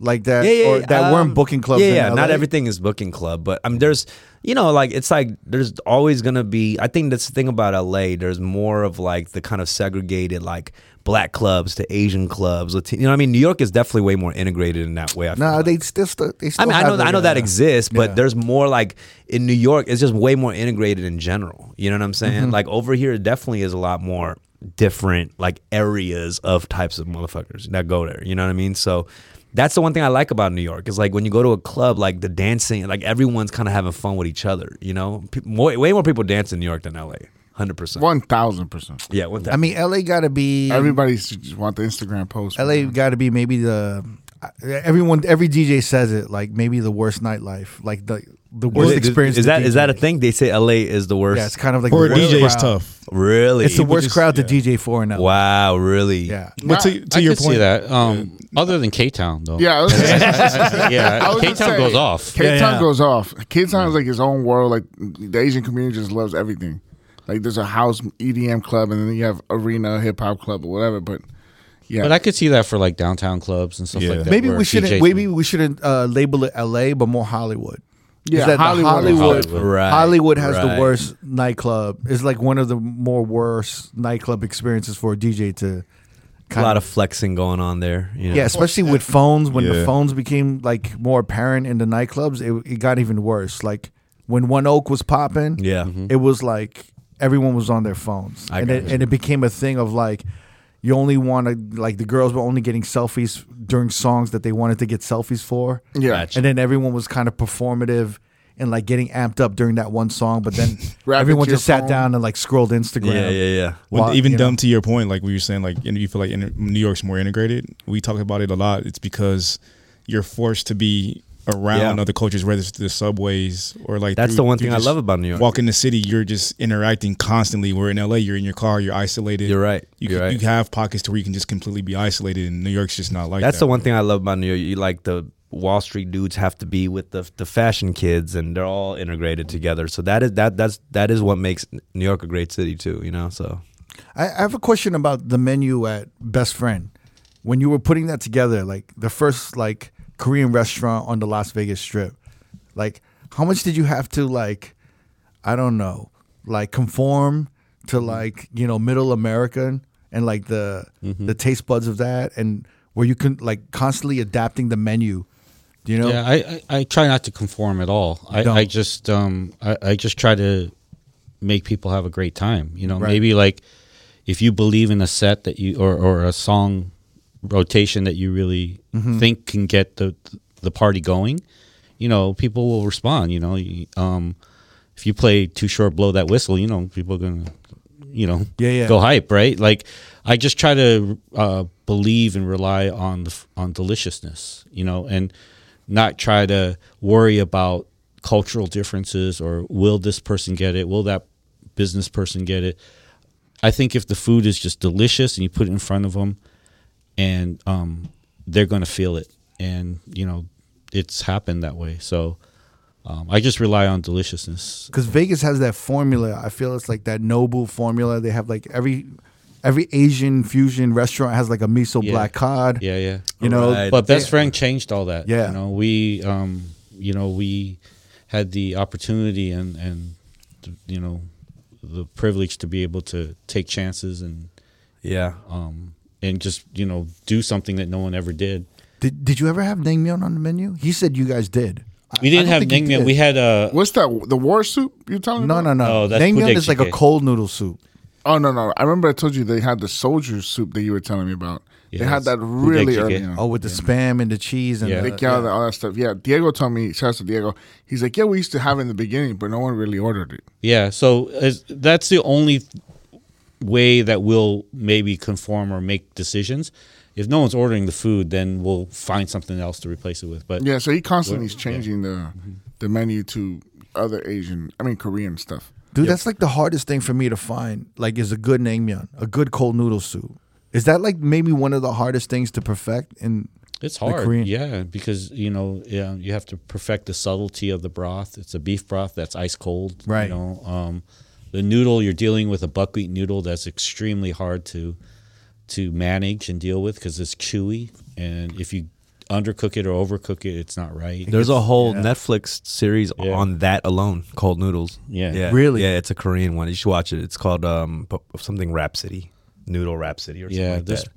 like that yeah, yeah, or that Um, weren't booking clubs Yeah, yeah. Not everything is booking club, but I mean, there's, you know, like it's like there's always gonna be. I think that's the thing about LA. There's more of like the kind of segregated like black clubs to Asian clubs. Latino, you know, what I mean, New York is definitely way more integrated in that way. I no like. they still they still I mean, I know, I know that exists, but yeah. there's more like in New York, it's just way more integrated in general. You know what I'm saying? Mm-hmm. Like over here, it definitely is a lot more different, like areas of types of motherfuckers that go there. You know what I mean? So that's the one thing I like about New York is like when you go to a club, like the dancing, like everyone's kind of having fun with each other. You know, Pe- more, way more people dance in New York than LA. Hundred percent. One thousand percent. Yeah, one i mean la gotta be Everybody just want the Instagram post. LA got to be maybe the everyone every DJ says it like maybe the worst nightlife like the the worst experience. Is to that is that a thing? They say LA is the worst. Yeah, it's kind of like For a the worst DJ, it's crowd. tough. really. It's the worst just- crowd yeah. to DJ for now. Wow, really? Yeah, But to, to I your could point, see that. Um, other than K Town though. Yeah, I was gonna say- yeah. Was K gonna Town say, goes off. K-Town yeah. goes off. K-Town is like his own world. Like the Asian community just loves everything. Like there's a house EDM club, and then you have arena hip hop club or whatever. But Yeah. But I could see that for like downtown clubs and stuff Yeah. like that. Maybe where we shouldn't. DJs Maybe we shouldn't uh, label it L.A., but more Hollywood. Yeah, Is that the Hollywood. Hollywood, Hollywood. Right, Hollywood has right. the worst nightclub. It's like one of the more worst nightclub experiences for a DJ to. a lot of flexing going on there. You know? Yeah, especially with phones. When the phones became like more apparent in the nightclubs, it, it got even worse. Like when One Oak was popping, yeah. it was like everyone was on their phones, I and it, you. and it became a thing of like you only want to like the girls were only getting selfies during songs that they wanted to get selfies for, Yeah. Gotcha. and then everyone was kind of performative and like getting amped up during that one song, but then Grab everyone into your just sat phone. down and like scrolled Instagram. Yeah, yeah, yeah. When, Well, even you know. dumb to your point, like we were saying, like and you feel like in, New York's more integrated. We talk about it a lot. It's because you're forced to be around Yeah. other cultures, whether it's the subways or like. That's through- the one thing I love about New York. Walk in the city, you're just interacting constantly. Where in LA, you're in your car, you're isolated. You're right. You, You're can- right. you have pockets to where you can just completely be isolated, and New York's just not like that. That's that. the one thing I love about New York. You like the Wall Street dudes have to be with the the fashion kids, and they're all integrated together. So that is that that's that is what makes New York a great city too. You know, so I, I have a question about the menu at Best Friend. When you were putting that together, like the first like Korean restaurant on the Las Vegas Strip, like how much did you have to like, I don't know, like conform to like you know Middle American and like the the taste buds of that, and where you can like constantly adapting the menu, you know? Yeah, I, I, I try not to conform at all. I. I just um I, I just try to make people have a great time. You know, Right. maybe like if you believe in a set that you or, or a song rotation that you really Mm-hmm. think can get the the party going, you know, people will respond. You know, um, if you play too short, blow that whistle. You know, people are gonna, you know, Yeah, yeah. go hype, right? Like I just try to uh, believe and rely on the on deliciousness, you know, and not try to worry about cultural differences or will this person get it? Will that business person get it? I think if the food is just delicious and you put it in front of them, and um, they're going to feel it, and you know, it's happened that way. So um, I just rely on deliciousness. because Vegas has that formula. I feel it's like that noble formula. They have like every every Asian fusion restaurant has like a miso Yeah. black cod. Yeah, yeah. You know, Right. but best they- friend changed all that. Yeah. you know, we, um, you know, we had the opportunity and and you know the privilege to be able to take chances and yeah. um and just you know do something that no one ever did. Did Did you ever have naengmyeon on the menu? He said you guys did. We didn't have think naengmyeon. did. We had uh What's that? The war soup you're telling me? no, about? no, no. Oh, that's naengmyeon is like a cold noodle soup. Oh no, no. I remember I told you they had the soldier soup that you were telling me about. they had that really early. on. Oh, with the spam and the cheese and Yeah. the, Like, yeah, all that stuff. Yeah, Diego told me. Shout out to Diego. He's like, yeah, we used to have it in the beginning, but no one really ordered it. yeah. So as, that's the only way that we'll maybe conform or make decisions. If no one's ordering the food, then we'll find something else to replace it with. But Yeah, so he constantly is Yeah. changing the the menu to other Asian, I mean Korean stuff. Dude, that's like the hardest thing for me to find. Like, is a good naengmyeon, a good cold noodle soup. Is that like maybe one of the hardest things to perfect? In It's The hard, Korean- yeah, because you know, yeah, you have to perfect the subtlety of the broth. It's a beef broth that's ice cold, Right. You know, um, the noodle you're dealing with a buckwheat noodle that's extremely hard to to manage and deal with because it's chewy, and if you undercook it or overcook it, it's not right. There's a whole yeah. Netflix series Yeah. on that alone, called noodles. Yeah. yeah, Really? Yeah, it's a Korean one. You should watch it. It's called um something Rhapsody, Noodle Rhapsody, or something yeah, like there's- that.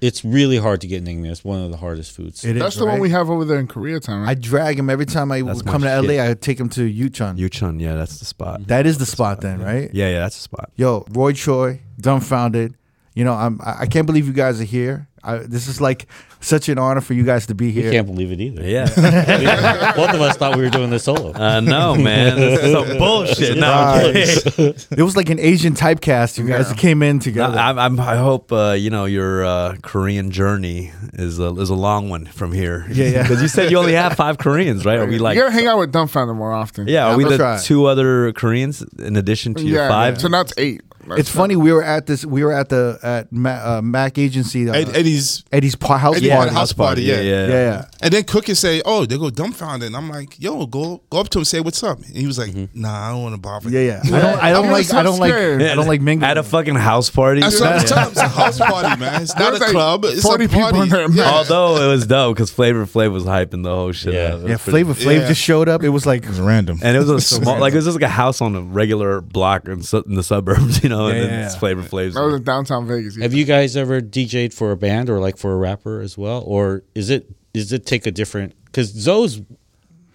It's really hard to get naengmyeon. It's one of the hardest foods. it is, That's the one we have over there in Koreatown. I drag him every time I That's come my to LA. shit. I take him to Yuchun. Yuchun, yeah, that's the spot. that is the spot, then, right? Yeah, yeah, that's the spot. Yo, Roy Choi, Dumbfoundead. You know, I'm. I I can't believe you guys are here. I, this is like such an honor for you guys to be we here. can't believe it either. Yeah, both of us thought we were doing this solo. uh, no, man, this is some bullshit. No, I'm. It was like an Asian typecast. You guys Yeah. came in No, together. I'm, I'm, I hope uh, you know your uh, Korean journey is a, is a long one from here. Yeah, yeah. Because you said you only have five Koreans, right? Are we like? you gotta hang out with Dumbfoundead more often. Yeah, are we the right. two other Koreans in addition to your yeah. five? yeah. So now it's eight. It's funny. We were at this. We were at the at Ma, uh, Mac Agency. Uh, Ed, Eddie's Eddie's pa- house Eddie party. house party, yeah. yeah, yeah. And then Crooked say, "Oh, they go Dumbfoundead." And I'm like, "Yo, go go up to him, say what's up." And he was like, "Nah, I don't want to bother." Yeah, yeah. I don't. I don't I'm like. I don't like. scared. I don't like mingling. At a fucking house party. That's what I'm telling. It's a house party, man. It's not a like club. It's 40 a people in there. Yeah. Although it was dope because Flavor Flav was hyping the whole shit. Yeah. up. It was yeah, Flavor Flav just showed up. It was like It was random. And it was a small, like it was just like a house on a regular block in the suburbs, you know. And Yeah, then yeah, it's yeah. Flavor Flav's. That was in downtown Vegas. Have you guys ever DJ'd for a band or like for a rapper as well, or is it is it take a different? Because Zoe's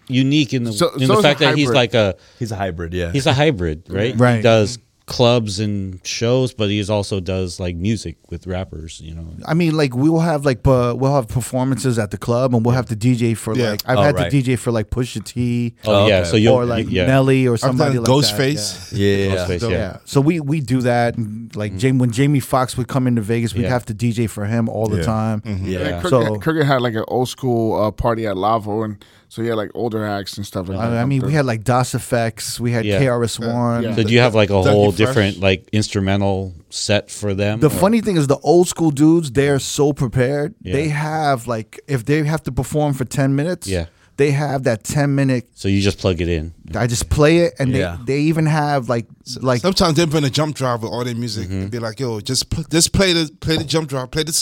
unique in the Zo- in the Zoe's a fact that he's like a He's a hybrid, yeah. he's a hybrid, right? Right. He does clubs and shows, but he also does like music with rappers. You know. I mean, like we will have like uh, we'll have performances at the club, and we'll have to DJ for Yeah. like I've Oh, had right. to DJ for like Pusha T Oh, Oh, yeah, okay. so you'll or like yeah. Nelly or I've somebody like Ghostface. that. yeah, yeah. Ghostface, Yeah. yeah. yeah. So we we do that, and like Jamie, when Jamie Foxx would come into Vegas, we'd Yeah. have to DJ for him all the Yeah. time. And yeah. then Crooked, So- Crooked had like an old school uh, party at Lavo, and so he had like older acts and stuff like that. I, I mean, we had like Das EFX, we had Yeah. KRS One. yeah. So do you have like a Dougie whole Fresh. different like instrumental set for them? The or- funny thing is, the old school dudes, they're so prepared. Yeah. They have like, if they have to perform for ten minutes, Yeah. they have that ten minute. so you just plug it in. I just play it, and Yeah. they they even have like like Sometimes they bring a jump drive with all their music. Mm-hmm. and Be like, "Yo, just pl- just play the play the jump drive, play the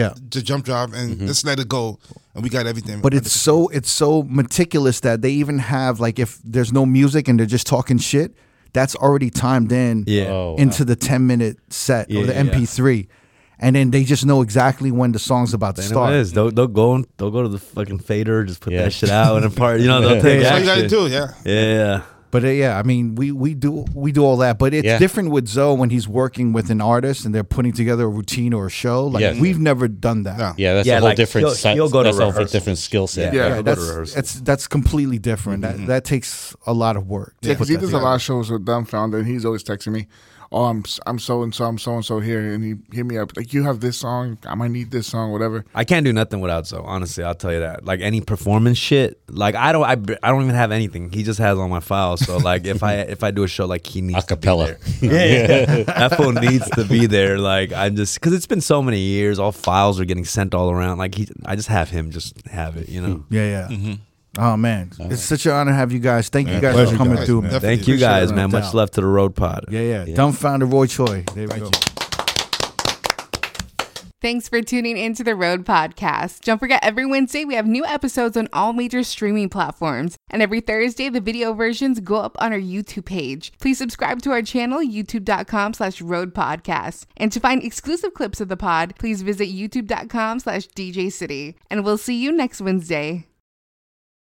Yeah. the jump drive, and just let it go." And we got everything. But it's so it's so meticulous that they even have like if there's no music and they're just talking shit, that's already timed in Yeah. Oh, wow. into the 10 minute set Yeah, or the. MP3. And then they just know exactly when the song's about to They start. what it is. They'll, they'll go and they'll go to the fucking fader, just put Yeah. that shit out and a part. You know, they'll take That's all you gotta do. Yeah. Yeah, But uh, yeah, I mean, we we do we do all that, but it's Yeah. different with Zoe when he's working with an artist and they're putting together a routine or a show. Like Yes. we've never done that. No. Yeah, that's Yeah, a whole like, different. he'll- si- he'll go to that's a whole rehearsals. different skill set. Yeah, Yeah, go to that's rehearsal. that's that's completely different. That that takes a lot of work. to Yeah, put because he that does a together. lot of shows with Dumbfoundead. And he's always texting me, "Oh, I'm I'm so and so, I'm so and so here," and he hit me up like, "You have this song? I might need this song, whatever." I can't do nothing without Zoe. Honestly, I'll tell you that. Like any performance shit, like I don't, I, I don't even have anything. He just has on my file. So like if I if I do a show, like he needs Acapella. To. Yeah, yeah. that fool needs to be there. Like I'm just because it's been so many years. All files are getting sent all around. Like he, I just have him just have it. You know. Yeah, yeah. Mm-hmm. Oh man, it's such an honor to have you guys. Thank you guys pleasure, for coming guys, through, man. man. Definitely. Thank you guys, man. Much doubt. love to the Road Pod. Yeah, yeah. yeah. Dumbfoundead Roy Choi. There we go. Thanks for tuning into the Road Podcast. Don't forget, every Wednesday we have new episodes on all major streaming platforms. And every Thursday, the video versions go up on our YouTube page. Please subscribe to our channel, youtube.com slash road podcast. And to find exclusive clips of the pod, please visit youtube.com slash DJ City. And we'll see you next Wednesday.